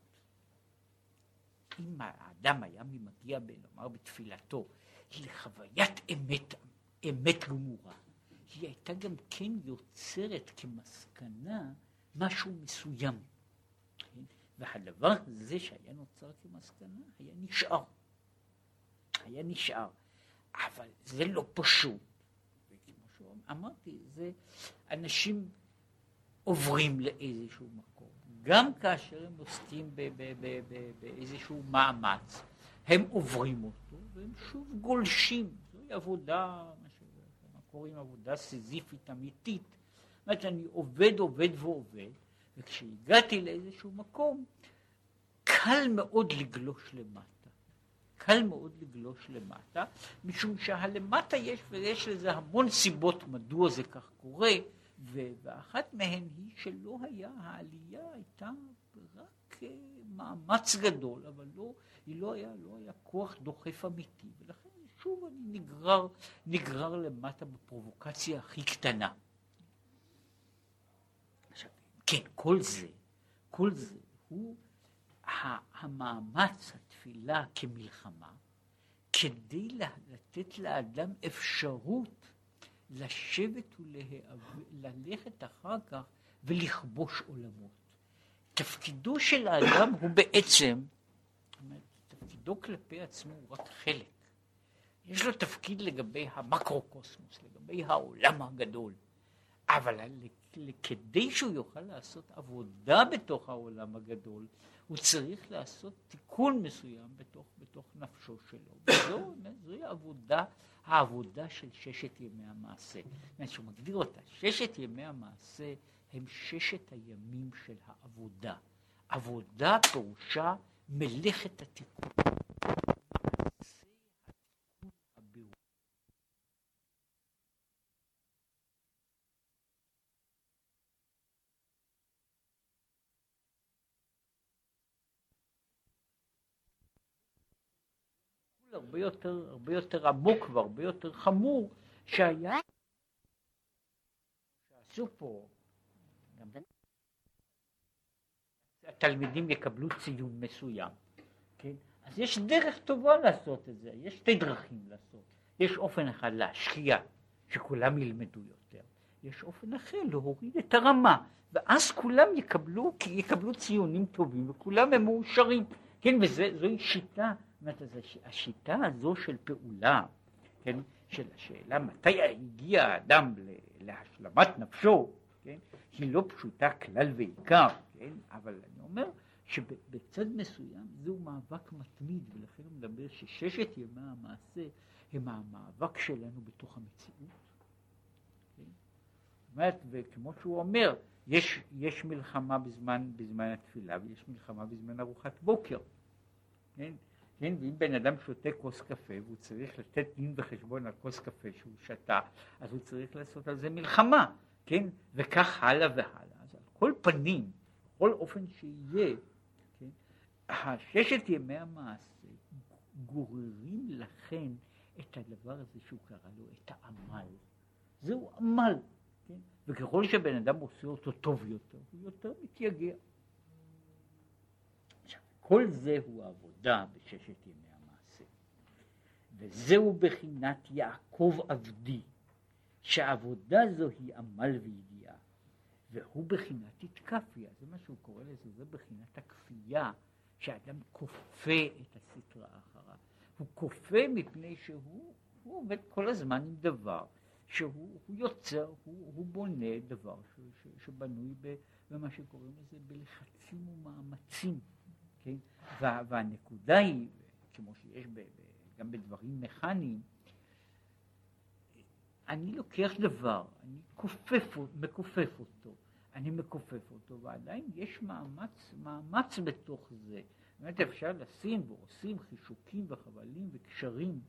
אם האדם היה מגיע, נאמר בתפילתו, לחוויית אמת, אמת גמורה, היא הייתה גם כן יוצרת כמסקנה משהו מסוים. והדבר הזה שהיה נוצר כמסקנה היה נשאר. היה נשאר. אבל זה לא פשוט. וכמו שאמרתי, זה אנשים עוברים לאיזשהו מקום. גם כאשר הם עוסקים באיזשהו מאמץ, הם עוברים אותו והם שוב גולשים. זוהי עבודה, מה שקוראים עבודה סיזיפית אמיתית. זאת אומרת, אני עובד, עובד ועובד, וכשהגעתי לאיזשהו מקום, קל מאוד לגלוש למטה. קל מאוד לגלוש למטה, משום שהלמטה יש, ויש לזה המון סיבות מדוע זה כך קורה, ואחת מהן היא שלא היה, העלייה הייתה רק אה, מאמץ גדול, אבל לא, היא לא היה, לא היה כוח דוחף אמיתי, ולכן שוב אני נגרר, נגרר למטה בפרובוקציה הכי קטנה. כן, כל זה, כל זה הוא המאמץ, התפילה כמלחמה, כדי לתת לאדם אפשרות לשבת וללכת אחר כך ולכבוש עולמות. תפקידו של האדם הוא בעצם, תפקידו כלפי עצמו הוא רק חלק. יש לו תפקיד לגבי המקרו-קוסמוס, לגבי העולם הגדול. אבל כדי שהוא יוכל לעשות עבודה בתוך העולם הגדול, הוא צריך לעשות תיקון מסוים בתוך, בתוך נפשו שלו. וזו, זוהי עבודה, העבודה של ששת ימי המעשה. זאת אומרת שהוא מגדיר אותה, ששת ימי המעשה הם ששת הימים של העבודה. עבודה פירושה מלאכת התיקון. הרבה יותר, הרבה יותר עמוק והרבה יותר חמור שהיה שעשו פה התלמידים יקבלו ציון מסוים, כן? אז יש דרך טובה לעשות את זה, יש שתי דרכים לעשות. יש אופן אחד להשקיע, שכולם ילמדו יותר. יש אופן אחר להוריד את הרמה, ואז כולם יקבלו, יקבלו ציונים טובים, וכולם הם מאושרים. כן, וזוהי שיטה, אומרת, השיטה הזו של פעולה, כן, של השאלה מתי הגיע האדם להשלמת נפשו, כן, היא לא פשוטה כלל ועיקר, כן, אבל אני אומר שבצד מסוים זהו מאבק מתמיד, ולכן הוא מדבר שששת ימי המעשה הם המאבק שלנו בתוך המציאות. כן? זאת אומרת, וכמו שהוא אומר, יש, יש מלחמה בזמן, בזמן התפילה ויש מלחמה בזמן ארוחת בוקר. כן? כן? ואם בן אדם שותה כוס קפה והוא צריך לתת דין וחשבון על כוס קפה שהוא שתה, אז הוא צריך לעשות על זה מלחמה, כן? וכך הלאה והלאה. אז על כל פנים, בכל אופן שיהיה, כן? הששת ימי המעשה גוררים לכן את הדבר הזה שהוא קרא לו, את העמל. זהו עמל, כן? וככל שבן אדם עושה אותו טוב יותר, הוא יותר מתייגע. כל זה הוא עבודה בששת ימי המעשה. וזהו בחינת יעקב עבדי, שעבודה זו היא עמל וידיעה, והוא בחינת התקפיה, זה מה שהוא קורא לזה, זה בחינת הכפייה, שאדם כופה את הסטרה אחריו. הוא כופה מפני שהוא הוא עובד כל הזמן עם דבר, שהוא יוצר, הוא, הוא בונה דבר ש, ש, שבנוי במה שקוראים לזה בלחצים ומאמצים. כן? וה, והנקודה היא, כמו שיש ב, ב, גם בדברים מכניים, אני לוקח דבר, אני כופף, מכופף אותו, אני מכופף אותו, ועדיין יש מאמץ, מאמץ בתוך זה. באמת אפשר לשים ועושים חישוקים וחבלים וקשרים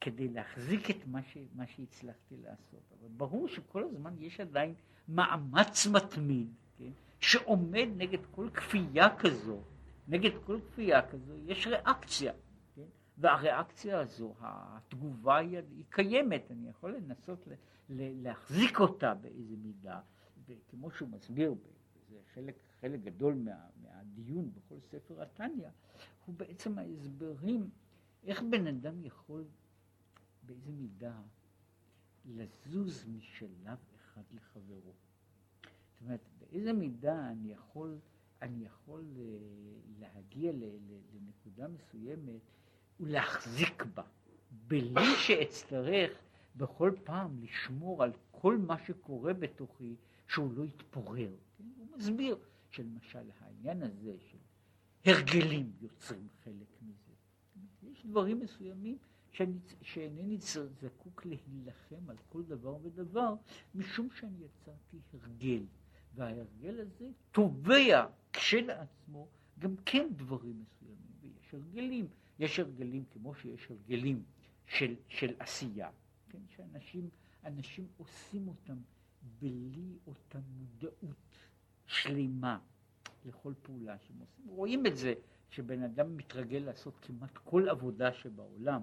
כדי להחזיק את מה, ש, מה שהצלחתי לעשות. אבל ברור שכל הזמן יש עדיין מאמץ מתמיד, כן? שעומד נגד כל כפייה כזו נגד כל כפייה כזו יש ריאקציה, כן? והריאקציה הזו, התגובה היא, היא קיימת, אני יכול לנסות ל, ל, להחזיק אותה באיזה מידה, וכמו שהוא מסביר, זה חלק, חלק גדול מה, מהדיון בכל ספר התניא, הוא בעצם ההסברים איך בן אדם יכול באיזה מידה לזוז משלב אחד לחברו. זאת אומרת, באיזה מידה אני יכול אני יכול אה, להגיע לנקודה מסוימת ולהחזיק בה, בלי שאצטרך בכל פעם לשמור על כל מה שקורה בתוכי, שהוא לא יתפורר. כן? הוא מסביר שלמשל העניין הזה של הרגלים יוצרים חלק מזה. יש דברים מסוימים שאני, שאינני זקוק להילחם על כל דבר ודבר, משום שאני יצרתי הרגל. וההרגל הזה תובע כשלעצמו גם כן דברים מסוימים, ויש הרגלים, יש הרגלים כמו שיש הרגלים של, של עשייה, כן, שאנשים אנשים עושים אותם בלי אותה מודעות שלמה לכל פעולה שהם עושים. רואים את זה שבן אדם מתרגל לעשות כמעט כל עבודה שבעולם,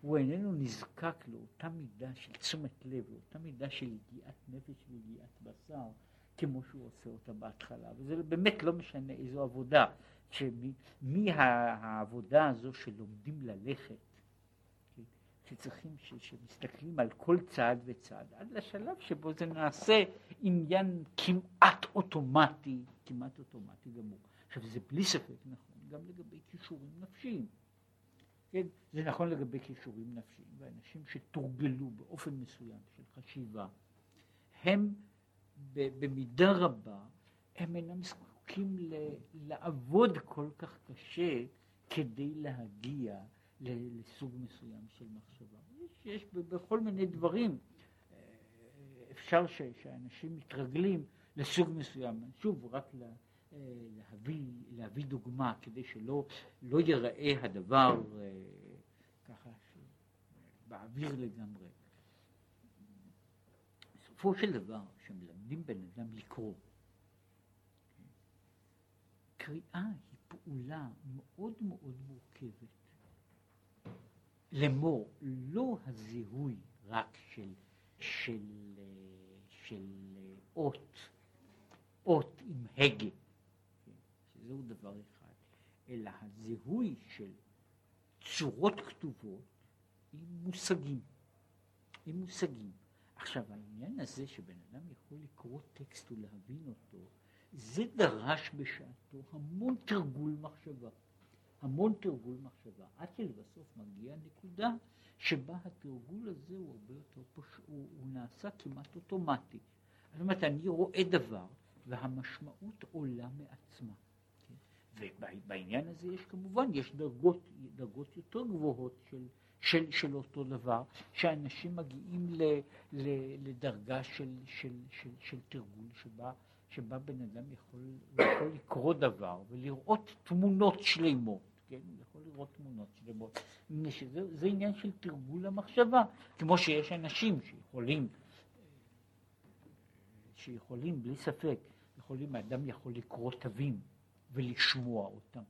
הוא איננו נזקק לאותה מידה של תשומת לב, לאותה מידה של יגיעת נפש ויגיעת בשר, כמו שהוא עושה אותה בהתחלה, וזה באמת לא משנה איזו עבודה, שמהעבודה הזו שלומדים ללכת, שצריכים, ש, שמסתכלים על כל צעד וצעד, עד לשלב שבו זה נעשה עניין כמעט אוטומטי, כמעט אוטומטי גמור. עכשיו זה בלי ספק נכון גם לגבי כישורים נפשיים. כן, זה נכון לגבי כישורים נפשיים, ואנשים שתורגלו באופן מסוים של חשיבה, הם במידה רבה, הם אינם זקוקים לעבוד כל כך קשה כדי להגיע לסוג מסוים של מחשבה. יש, יש בכל מיני דברים, אה, אפשר ש, שאנשים מתרגלים לסוג מסוים. שוב, רק לה, אה, להביא, להביא דוגמה כדי שלא לא ייראה הדבר אה, ככה באוויר לגמרי. בסופו של דבר, כשמלמדים בן אדם לקרוא, קריאה היא פעולה מאוד מאוד מורכבת. לאמור, לא הזיהוי רק של, של, של אות, אות עם הגה, שזהו דבר אחד, אלא הזיהוי של צורות כתובות עם מושגים, עם מושגים. עכשיו העניין הזה שבן אדם יכול לקרוא טקסט ולהבין אותו, זה דרש בשעתו המון תרגול מחשבה. המון תרגול מחשבה, עד שלבסוף מגיע נקודה שבה התרגול הזה הוא הרבה יותר פשוט, הוא, הוא נעשה כמעט אוטומטי. זאת אומרת, אני רואה דבר והמשמעות עולה מעצמה. כן? ובעניין הזה יש כמובן, יש דרגות, דרגות יותר גבוהות של, של, של אותו דבר, שאנשים מגיעים ל, ל, לדרגה של, של, של, של תרגול שבה, שבה בן אדם יכול, יכול לקרוא דבר ולראות תמונות שלמות. כן, הוא יכול לראות תמונות שלמות, שזה, זה עניין של תרגול המחשבה, כמו שיש אנשים שיכולים, שיכולים בלי ספק, יכולים, האדם יכול לקרוא תווים ולשמוע אותם,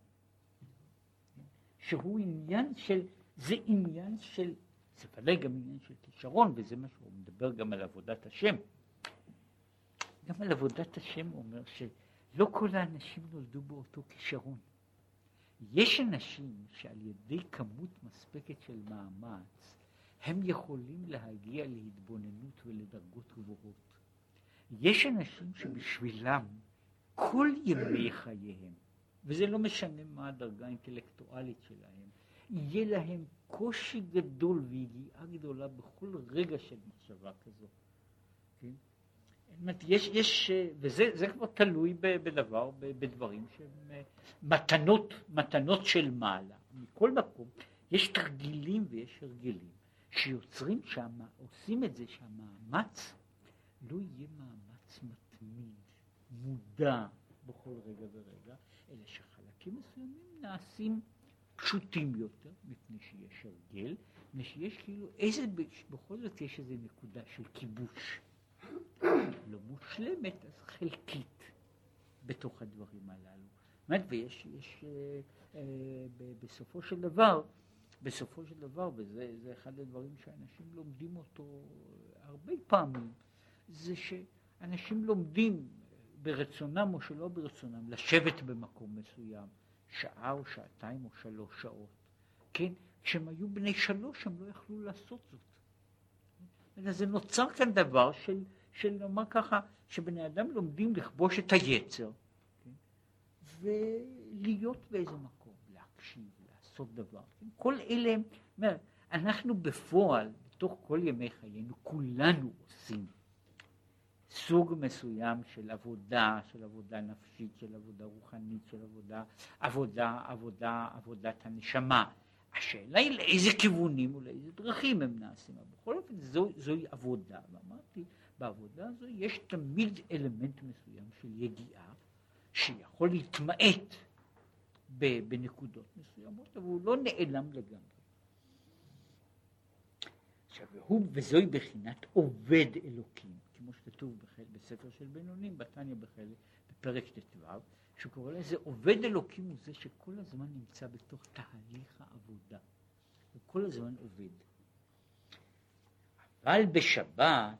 שהוא עניין של זה עניין של, זה ודאי גם עניין של כישרון, וזה מה שהוא מדבר גם על עבודת השם. גם על עבודת השם הוא אומר שלא כל האנשים נולדו באותו כישרון. יש אנשים שעל ידי כמות מספקת של מאמץ, הם יכולים להגיע להתבוננות ולדרגות גבוהות. יש אנשים שבשבילם כל ימי חייהם, וזה לא משנה מה הדרגה האינטלקטואלית שלהם, יהיה להם קושי גדול ויגיעה גדולה בכל רגע של מחשבה כזו. כן? יש, יש, וזה כבר תלוי בדבר, בדברים שהם אה, מתנות, מתנות של מעלה. מכל מקום, יש תרגילים ויש הרגלים שיוצרים שם, עושים את זה שהמאמץ לא יהיה מאמץ מתמיד, מודע בכל רגע ורגע, אלא שחלקים מסוימים נעשים פשוטים יותר, מפני שיש הרגל, מפני שיש כאילו איזה, בכל זאת יש איזו נקודה של כיבוש. לא מושלמת, אז חלקית בתוך הדברים הללו. באמת, ויש, יש, אה, אה, בסופו של דבר, בסופו של דבר, וזה אחד הדברים שאנשים לומדים אותו הרבה פעמים, זה שאנשים לומדים ברצונם או שלא ברצונם לשבת במקום מסוים. שעה או שעתיים או שלוש שעות. כן? כשהם היו בני שלוש הם לא יכלו לעשות זאת. אלא זה נוצר כאן דבר של, של נאמר ככה, שבני אדם לומדים לכבוש את היצר, כן? ולהיות באיזה מקום, להקשיב, לעשות דבר. כן? כל אלה, אומר, אנחנו בפועל, בתוך כל ימי חיינו, כולנו עושים סוג מסוים של עבודה, של עבודה נפשית, של עבודה רוחנית, של עבודה, עבודה, עבודה, עבודת הנשמה. השאלה היא לאיזה כיוונים ולאיזה דרכים הם נעשים. בכל אופן זו, זוהי עבודה, ואמרתי, בעבודה הזו יש תמיד אלמנט מסוים של יגיעה שיכול להתמעט בנקודות מסוימות, אבל הוא לא נעלם לגמרי. עכשיו, והוא, וזוהי בחינת עובד אלוקים. כמו שכתוב בחל, בספר של בינונים, בתניא בחלק, בפרק ט"ו, שקורא לזה עובד אלוקים הוא זה שכל הזמן נמצא בתוך תהליך העבודה. הוא כל הזמן עובד. אבל בשבת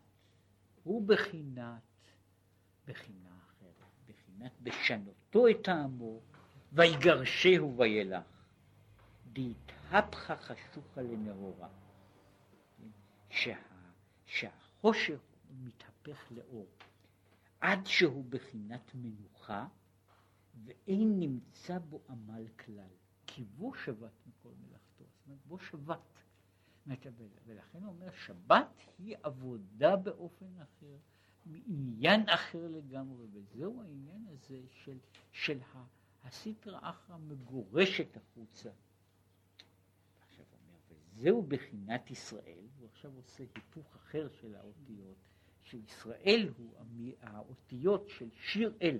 הוא בחינת, בחינה אחרת, בחינת בשנותו את טעמו ויגרשהו וילך. דהתהפכה חשוכה לנאורה. שה, שהחושך מתהפך לאור, עד שהוא בחינת מנוחה, ואין נמצא בו עמל כלל, כי בו שבת מכל מלאכתו, זאת אומרת בו שבת. ולכן הוא אומר, שבת היא עבודה באופן אחר, מעניין אחר לגמרי, וזהו העניין הזה של, של הסטרא אחרא מגורשת החוצה. עכשיו אומר, וזהו בחינת ישראל, הוא עכשיו עושה היפוך אחר של האותיות, שישראל הוא האותיות של שיר אל,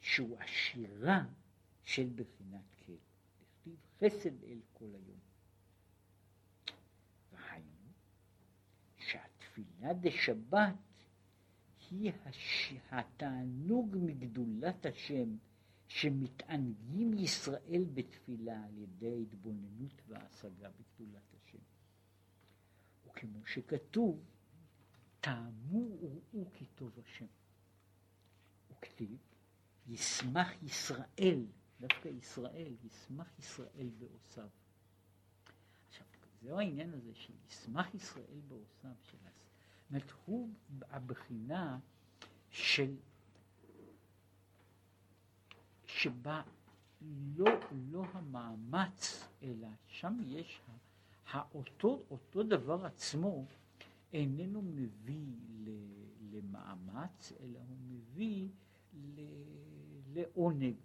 שהוא השירה של בחינת כל. לכתיב חסד אל כל היום. והיינו, שהתפילה דשבת היא הש... התענוג מגדולת השם שמתענגים ישראל בתפילה על ידי ההתבוננות וההשגה בגדולת השם. וכמו שכתוב, טעמו וראו כי טוב השם. וכתיב, ישמח ישראל, דווקא ישראל, ישמח ישראל בעושיו. עכשיו, זהו העניין הזה של ישמח ישראל בעושיו, של אומרת, הוא הבחינה של, שבה לא, לא המאמץ, אלא שם יש האותו, אותו דבר עצמו איננו מביא למאמץ, אלא הוא מביא לעונג.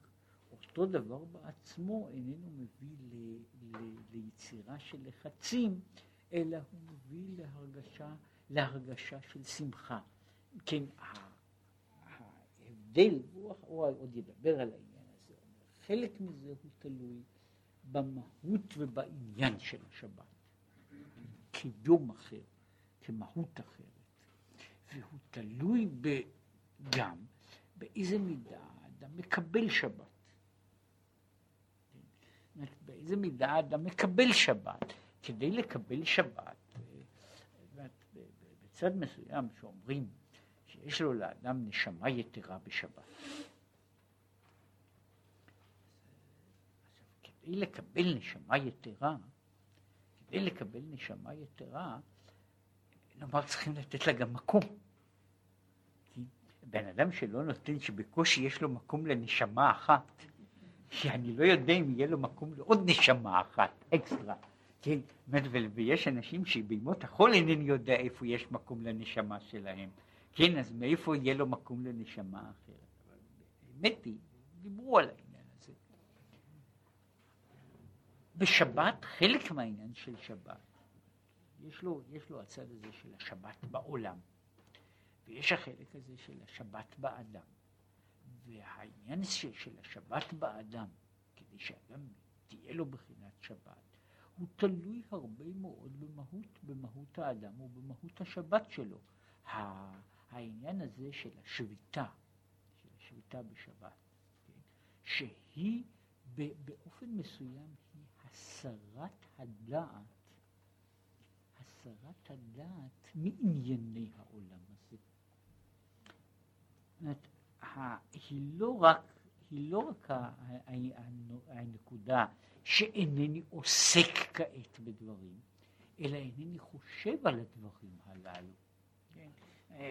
אותו דבר בעצמו איננו מביא ל, ל, ליצירה של לחצים, אלא הוא מביא להרגשה להרגשה של שמחה. כן, ההבדל, הוא, עוד ידבר על העניין הזה, חלק מזה הוא תלוי במהות ובעניין של השבת, קידום אחר, כמהות אחרת, והוא תלוי גם באיזה מידה האדם מקבל שבת. באיזה מידה האדם מקבל שבת. כדי לקבל שבת צד מסוים שאומרים שיש לו לאדם נשמה יתרה בשבת. כדי לקבל נשמה יתרה, כדי לקבל נשמה יתרה, נאמר צריכים לתת לה גם מקום. כי בן אדם שלא נותן, שבקושי יש לו מקום לנשמה אחת, שאני לא יודע אם יהיה לו מקום לעוד נשמה אחת, אקסטרה. כן, ויש אנשים שבימות החול אינני יודע איפה יש מקום לנשמה שלהם, כן, אז מאיפה יהיה לו מקום לנשמה אחרת? אבל האמת היא, דיברו על העניין הזה. בשבת, חלק מהעניין של שבת, יש לו, יש לו הצד הזה של השבת בעולם, ויש החלק הזה של השבת באדם. והעניין של, השבת באדם, כדי שאדם תהיה לו בחינת שבת, הוא תלוי הרבה מאוד במהות, במהות האדם ובמהות השבת שלו. העניין הזה של השביתה, של השביתה בשבת, כן? שהיא באופן מסוים היא הסרת הדעת, הסרת הדעת מענייני העולם הזה. זאת היא לא רק, היא לא רק הנקודה שאינני עוסק כעת בדברים, אלא אינני חושב על הדברים הללו.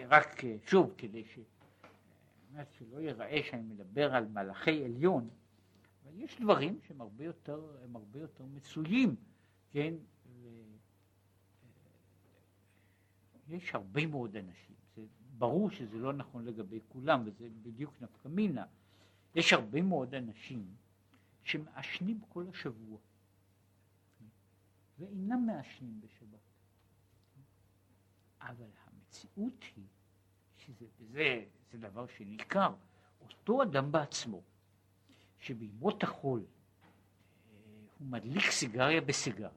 רק שוב, כדי ש... אה, שלא ייראה שאני מדבר על מלאכי עליון, אבל יש דברים שהם הרבה יותר, הרבה יותר מצויים, כן? ו... יש הרבה מאוד אנשים, זה ברור שזה לא נכון לגבי כולם, וזה בדיוק נפקא מינה. יש הרבה מאוד אנשים שמעשנים כל השבוע ואינם מעשנים בשבת. אבל המציאות היא, שזה וזה, זה דבר שניכר, אותו אדם בעצמו, שבימות החול אה, הוא מדליק סיגריה בסיגריה,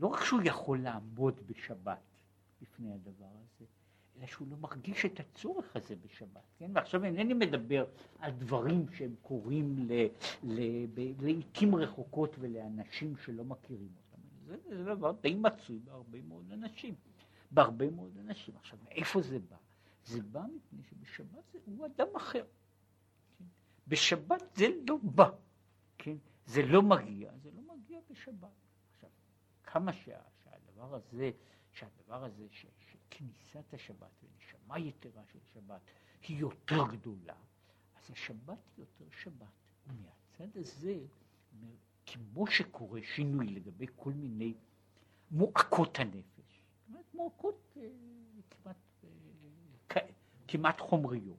לא רק שהוא יכול לעמוד בשבת לפני הדבר הזה, אלא שהוא לא מרגיש את הצורך הזה בשבת, כן? ועכשיו אינני מדבר על דברים שהם קורים לעיתים רחוקות ולאנשים שלא מכירים אותם. זה, זה דבר די מצוי בהרבה מאוד אנשים. בהרבה מאוד אנשים. עכשיו, מאיפה זה בא? זה בא מפני שבשבת זה, הוא אדם אחר. כן? בשבת זה לא בא, כן? זה לא מגיע, זה לא מגיע בשבת. עכשיו, כמה שה, שהדבר הזה, שהדבר הזה, ש, כניסת השבת ונשמה יתרה של שבת היא יותר גדולה, אז השבת היא יותר שבת. ומהצד הזה, כמו שקורה שינוי לגבי כל מיני מועקות הנפש, אומרת מועקות אה, כמעט אה, כמעט חומריות.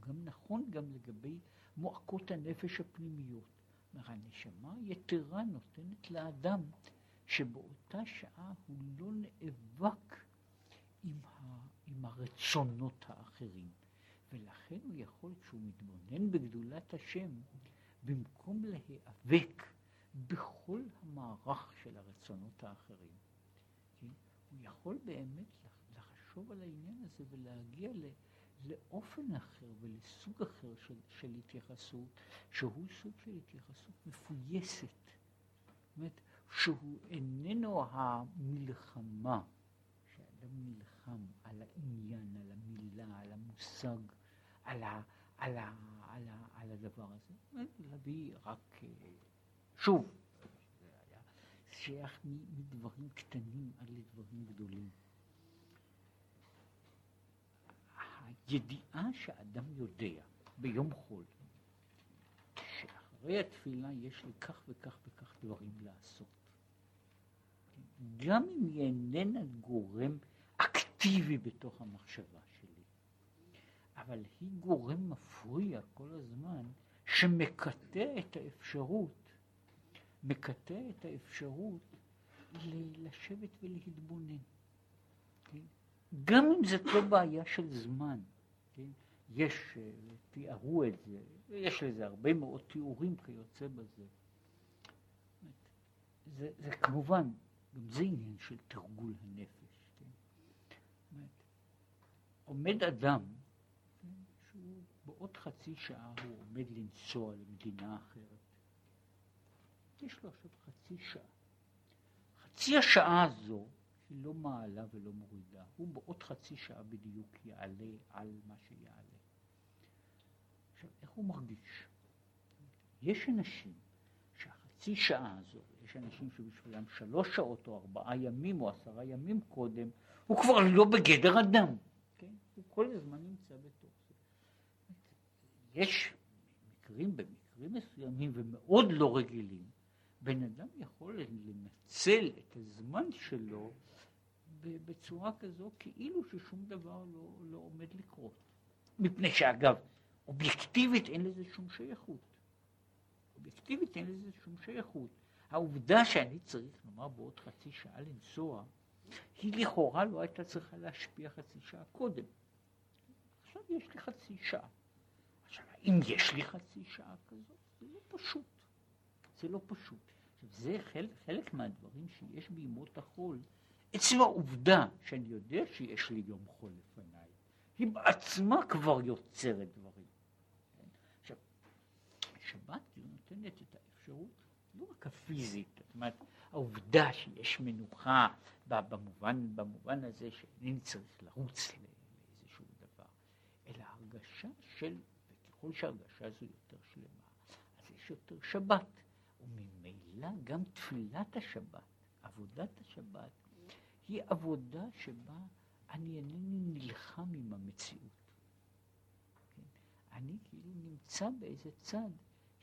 גם נכון גם לגבי מועקות הנפש הפנימיות. הנשמה היתרה נותנת לאדם שבאותה שעה הוא לא נאבק עם, ה, עם הרצונות האחרים, ולכן הוא יכול, כשהוא מתבונן בגדולת השם, במקום להיאבק בכל המערך של הרצונות האחרים, כן? הוא יכול באמת לחשוב על העניין הזה ולהגיע ל... לאופן אחר ולסוג אחר של, של התייחסות, שהוא סוג של התייחסות מפויסת. זאת אומרת, שהוא איננו המלחמה, שאדם נלחם על העניין, על המילה, על המושג, על, ה, על, ה, על, ה, על הדבר הזה. להביא רק, אה, שוב, שייך מדברים קטנים עד לדברים גדולים. הידיעה שאדם יודע ביום חול, שאחרי התפילה יש לי כך וכך וכך דברים לעשות. גם אם היא איננה גורם אקטיבי בתוך המחשבה שלי, אבל היא גורם מפריע כל הזמן שמקטע את האפשרות, מקטע את האפשרות לשבת ולהתבונן. כן? גם אם זאת לא בעיה של זמן. כן? יש, אה, תיארו את זה, יש לזה הרבה מאוד תיאורים כיוצא בזה. זה, זה כמובן, גם זה עניין של תרגול הנפש. כן? עומד אדם, כן? שהוא בעוד חצי שעה הוא עומד לנסוע למדינה אחרת. יש לו עכשיו חצי שעה. חצי השעה הזו היא לא מעלה ולא מורידה, הוא בעוד חצי שעה בדיוק יעלה על מה שיעלה. עכשיו, איך הוא מרגיש? יש אנשים שהחצי שעה הזו, יש אנשים שבשבילם שלוש שעות או ארבעה ימים או עשרה ימים קודם, הוא כבר לא בגדר אדם, כן? הוא כל הזמן נמצא בתוך זה. יש מקרים, במקרים מסוימים ומאוד לא רגילים, בן אדם יכול לנצל את הזמן שלו בצורה כזו כאילו ששום דבר לא, לא עומד לקרות. מפני שאגב, אובייקטיבית אין לזה שום שייכות. אובייקטיבית אין לזה שום שייכות. העובדה שאני צריך, נאמר, בעוד חצי שעה לנסוע, היא לכאורה לא הייתה צריכה להשפיע חצי שעה קודם. עכשיו יש לי חצי שעה. עכשיו, אם יש לי חצי שעה כזאת, זה לא פשוט. זה לא פשוט. עכשיו, זה חלק, חלק מהדברים שיש בימות החול, עצם העובדה שאני יודע שיש לי יום חול לפניי, היא בעצמה כבר יוצרת דברים. כן? עכשיו, שבת היא נותנת את האפשרות, לא רק הפיזית, זאת אומרת, העובדה שיש מנוחה במובן, במובן הזה שאינני צריך לרוץ לאיזשהו דבר, אלא הרגשה של, וככל שההרגשה הזו יותר שלמה, אז יש יותר שבת, וממילא גם תפילת השבת, עבודת השבת, היא עבודה שבה אני אינני נלחם עם המציאות. כן? אני כאילו נמצא באיזה צד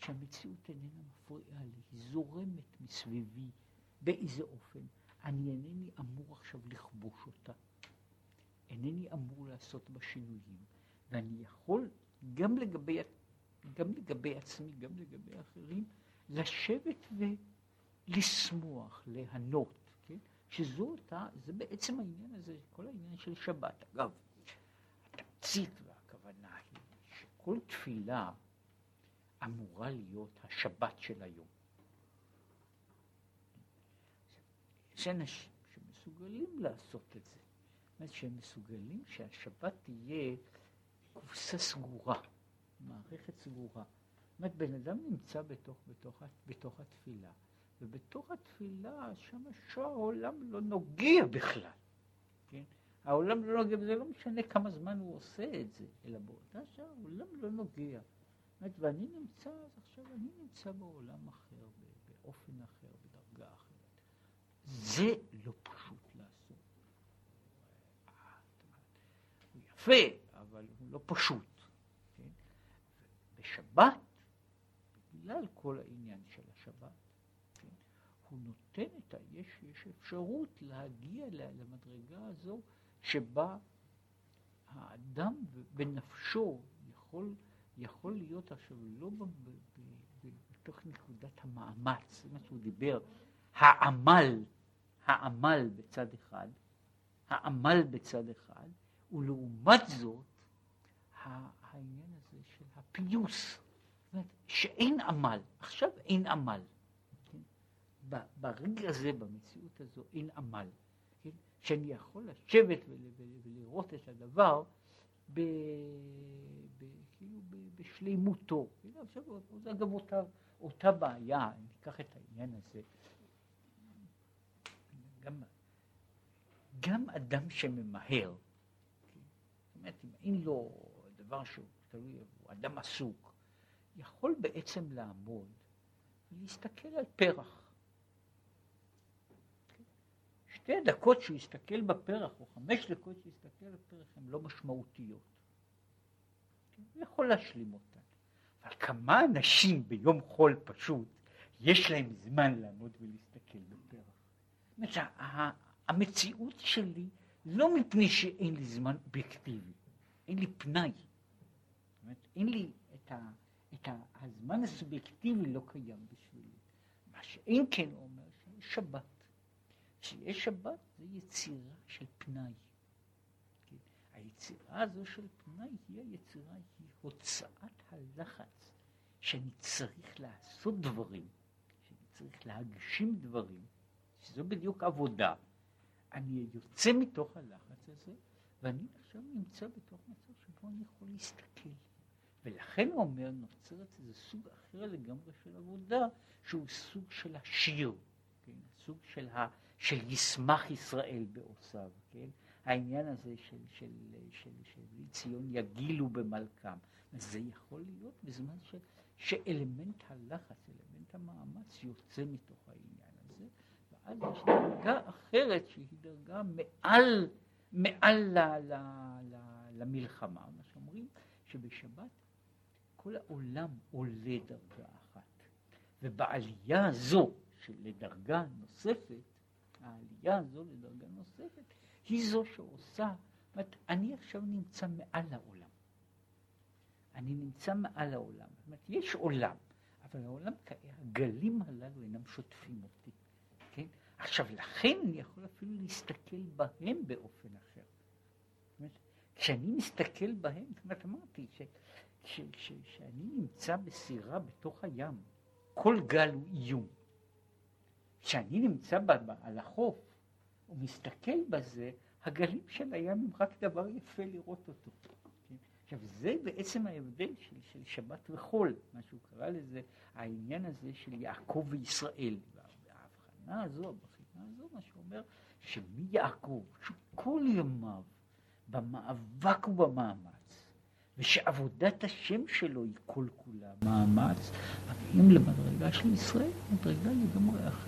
שהמציאות איננה מפריעה לי, היא זורמת מסביבי באיזה אופן. אני אינני אמור עכשיו לכבוש אותה. אינני אמור לעשות בה שינויים, ואני יכול גם לגבי, גם לגבי עצמי, גם לגבי אחרים, לשבת ולשמוח, ליהנות. שזו אותה, זה בעצם העניין הזה, כל העניין של שבת. אגב, התמצית והכוונה היא שכל תפילה אמורה להיות השבת של היום. יש אנשים שמסוגלים לעשות את זה. זאת אומרת שהם מסוגלים שהשבת תהיה קופסה סגורה, מערכת סגורה. זאת אומרת, בן אדם נמצא בתוך, בתוך, בתוך התפילה. ובתוך התפילה, שם העולם לא נוגע בכלל. כן? העולם לא נוגע, וזה לא משנה כמה זמן הוא עושה את זה, אלא באותה שעה העולם לא נוגע. זאת ואני נמצא, אז עכשיו אני נמצא בעולם אחר, באופן אחר, בדרגה אחרת. זה לא פשוט לעשות. הוא יפה, אבל הוא לא פשוט. כן? בשבת, בגלל כל העניין של השבת, הוא נותן את ה... יש, יש אפשרות להגיע למדרגה הזו שבה האדם בנפשו יכול, יכול להיות עכשיו לא בתוך נקודת המאמץ, מה שהוא דיבר, העמל, העמל בצד אחד, העמל בצד אחד, ולעומת זאת העניין הזה של הפיוס, זאת אומרת שאין עמל, עכשיו אין עמל. כן? ברגע הזה, במציאות הזו, אין עמל. כן? שאני יכול לשבת ולראות את הדבר ב, כאילו בשלימותו. כאילו, זה אגב אותה, אותה בעיה, אם ניקח את העניין הזה. גם, גם אדם שממהר? זאת אומרת, אם אין לו דבר שהוא תלוי, הוא אדם עסוק, יכול בעצם לעמוד ולהסתכל על פרח. שתי הדקות שהוא יסתכל בפרח, או חמש דקות שהוא יסתכל בפרח, הן לא משמעותיות. הוא יכול להשלים אותן. אבל כמה אנשים ביום חול פשוט, יש להם זמן לעמוד ולהסתכל בפרח. המציאות שלי, לא מפני שאין לי זמן אובייקטיבי, אין לי פנאי. אומרת, אין לי את, ה, את ה, הזמן הסובייקטיבי לא קיים בשבילי. מה שאין כן אומר שיש שבת. כשיש שבת זה יצירה של פנאי. היצירה הזו של פנאי היא היצירה, היא הוצאת הלחץ שאני צריך לעשות דברים, שאני צריך להגשים דברים, שזו בדיוק עבודה. אני יוצא מתוך הלחץ הזה, ואני עכשיו נמצא בתוך מצב שבו אני יכול להסתכל. ולכן הוא אומר, נוצרת איזה סוג אחר לגמרי של עבודה, שהוא סוג של השיר, כן? סוג של, ה, של ישמח ישראל בעושיו, כן? העניין הזה של, של, של, של, של ציון יגילו במלכם. זה יכול להיות בזמן ש, שאלמנט הלחץ, אלמנט המאמץ יוצא מתוך העניין הזה, ואז יש דרגה אחרת שהיא דרגה מעל, מעל ל, ל, ל, למלחמה, מה שאומרים שבשבת כל העולם עולה דרגה אחת, ובעלייה הזו של לדרגה נוספת, העלייה הזו לדרגה נוספת, היא זו שעושה, אומרת, אני עכשיו נמצא מעל העולם. אני נמצא מעל העולם. זאת אומרת, יש עולם, אבל העולם, הגלים הללו אינם שוטפים אותי, כן? עכשיו, לכן אני יכול אפילו להסתכל בהם באופן אחר. אומרת, כשאני מסתכל בהם, זאת אומרת, אמרתי. כשאני נמצא בסירה בתוך הים, כל גל הוא איום. כשאני נמצא ב, ב, על החוף ומסתכל בזה, הגלים של הים הם רק דבר יפה לראות אותו. כן? עכשיו זה בעצם ההבדל של, של שבת וחול, מה שהוא קרא לזה, העניין הזה של יעקב וישראל. וההבחנה הזו, הבחינה הזו, מה שאומר שמיעקב, שכל ימיו במאבק ובמאמץ, ושעבודת השם שלו היא כל כולה מאמץ, מגיעים למדרגה של ישראל, מדרגה לגמרי אחרת.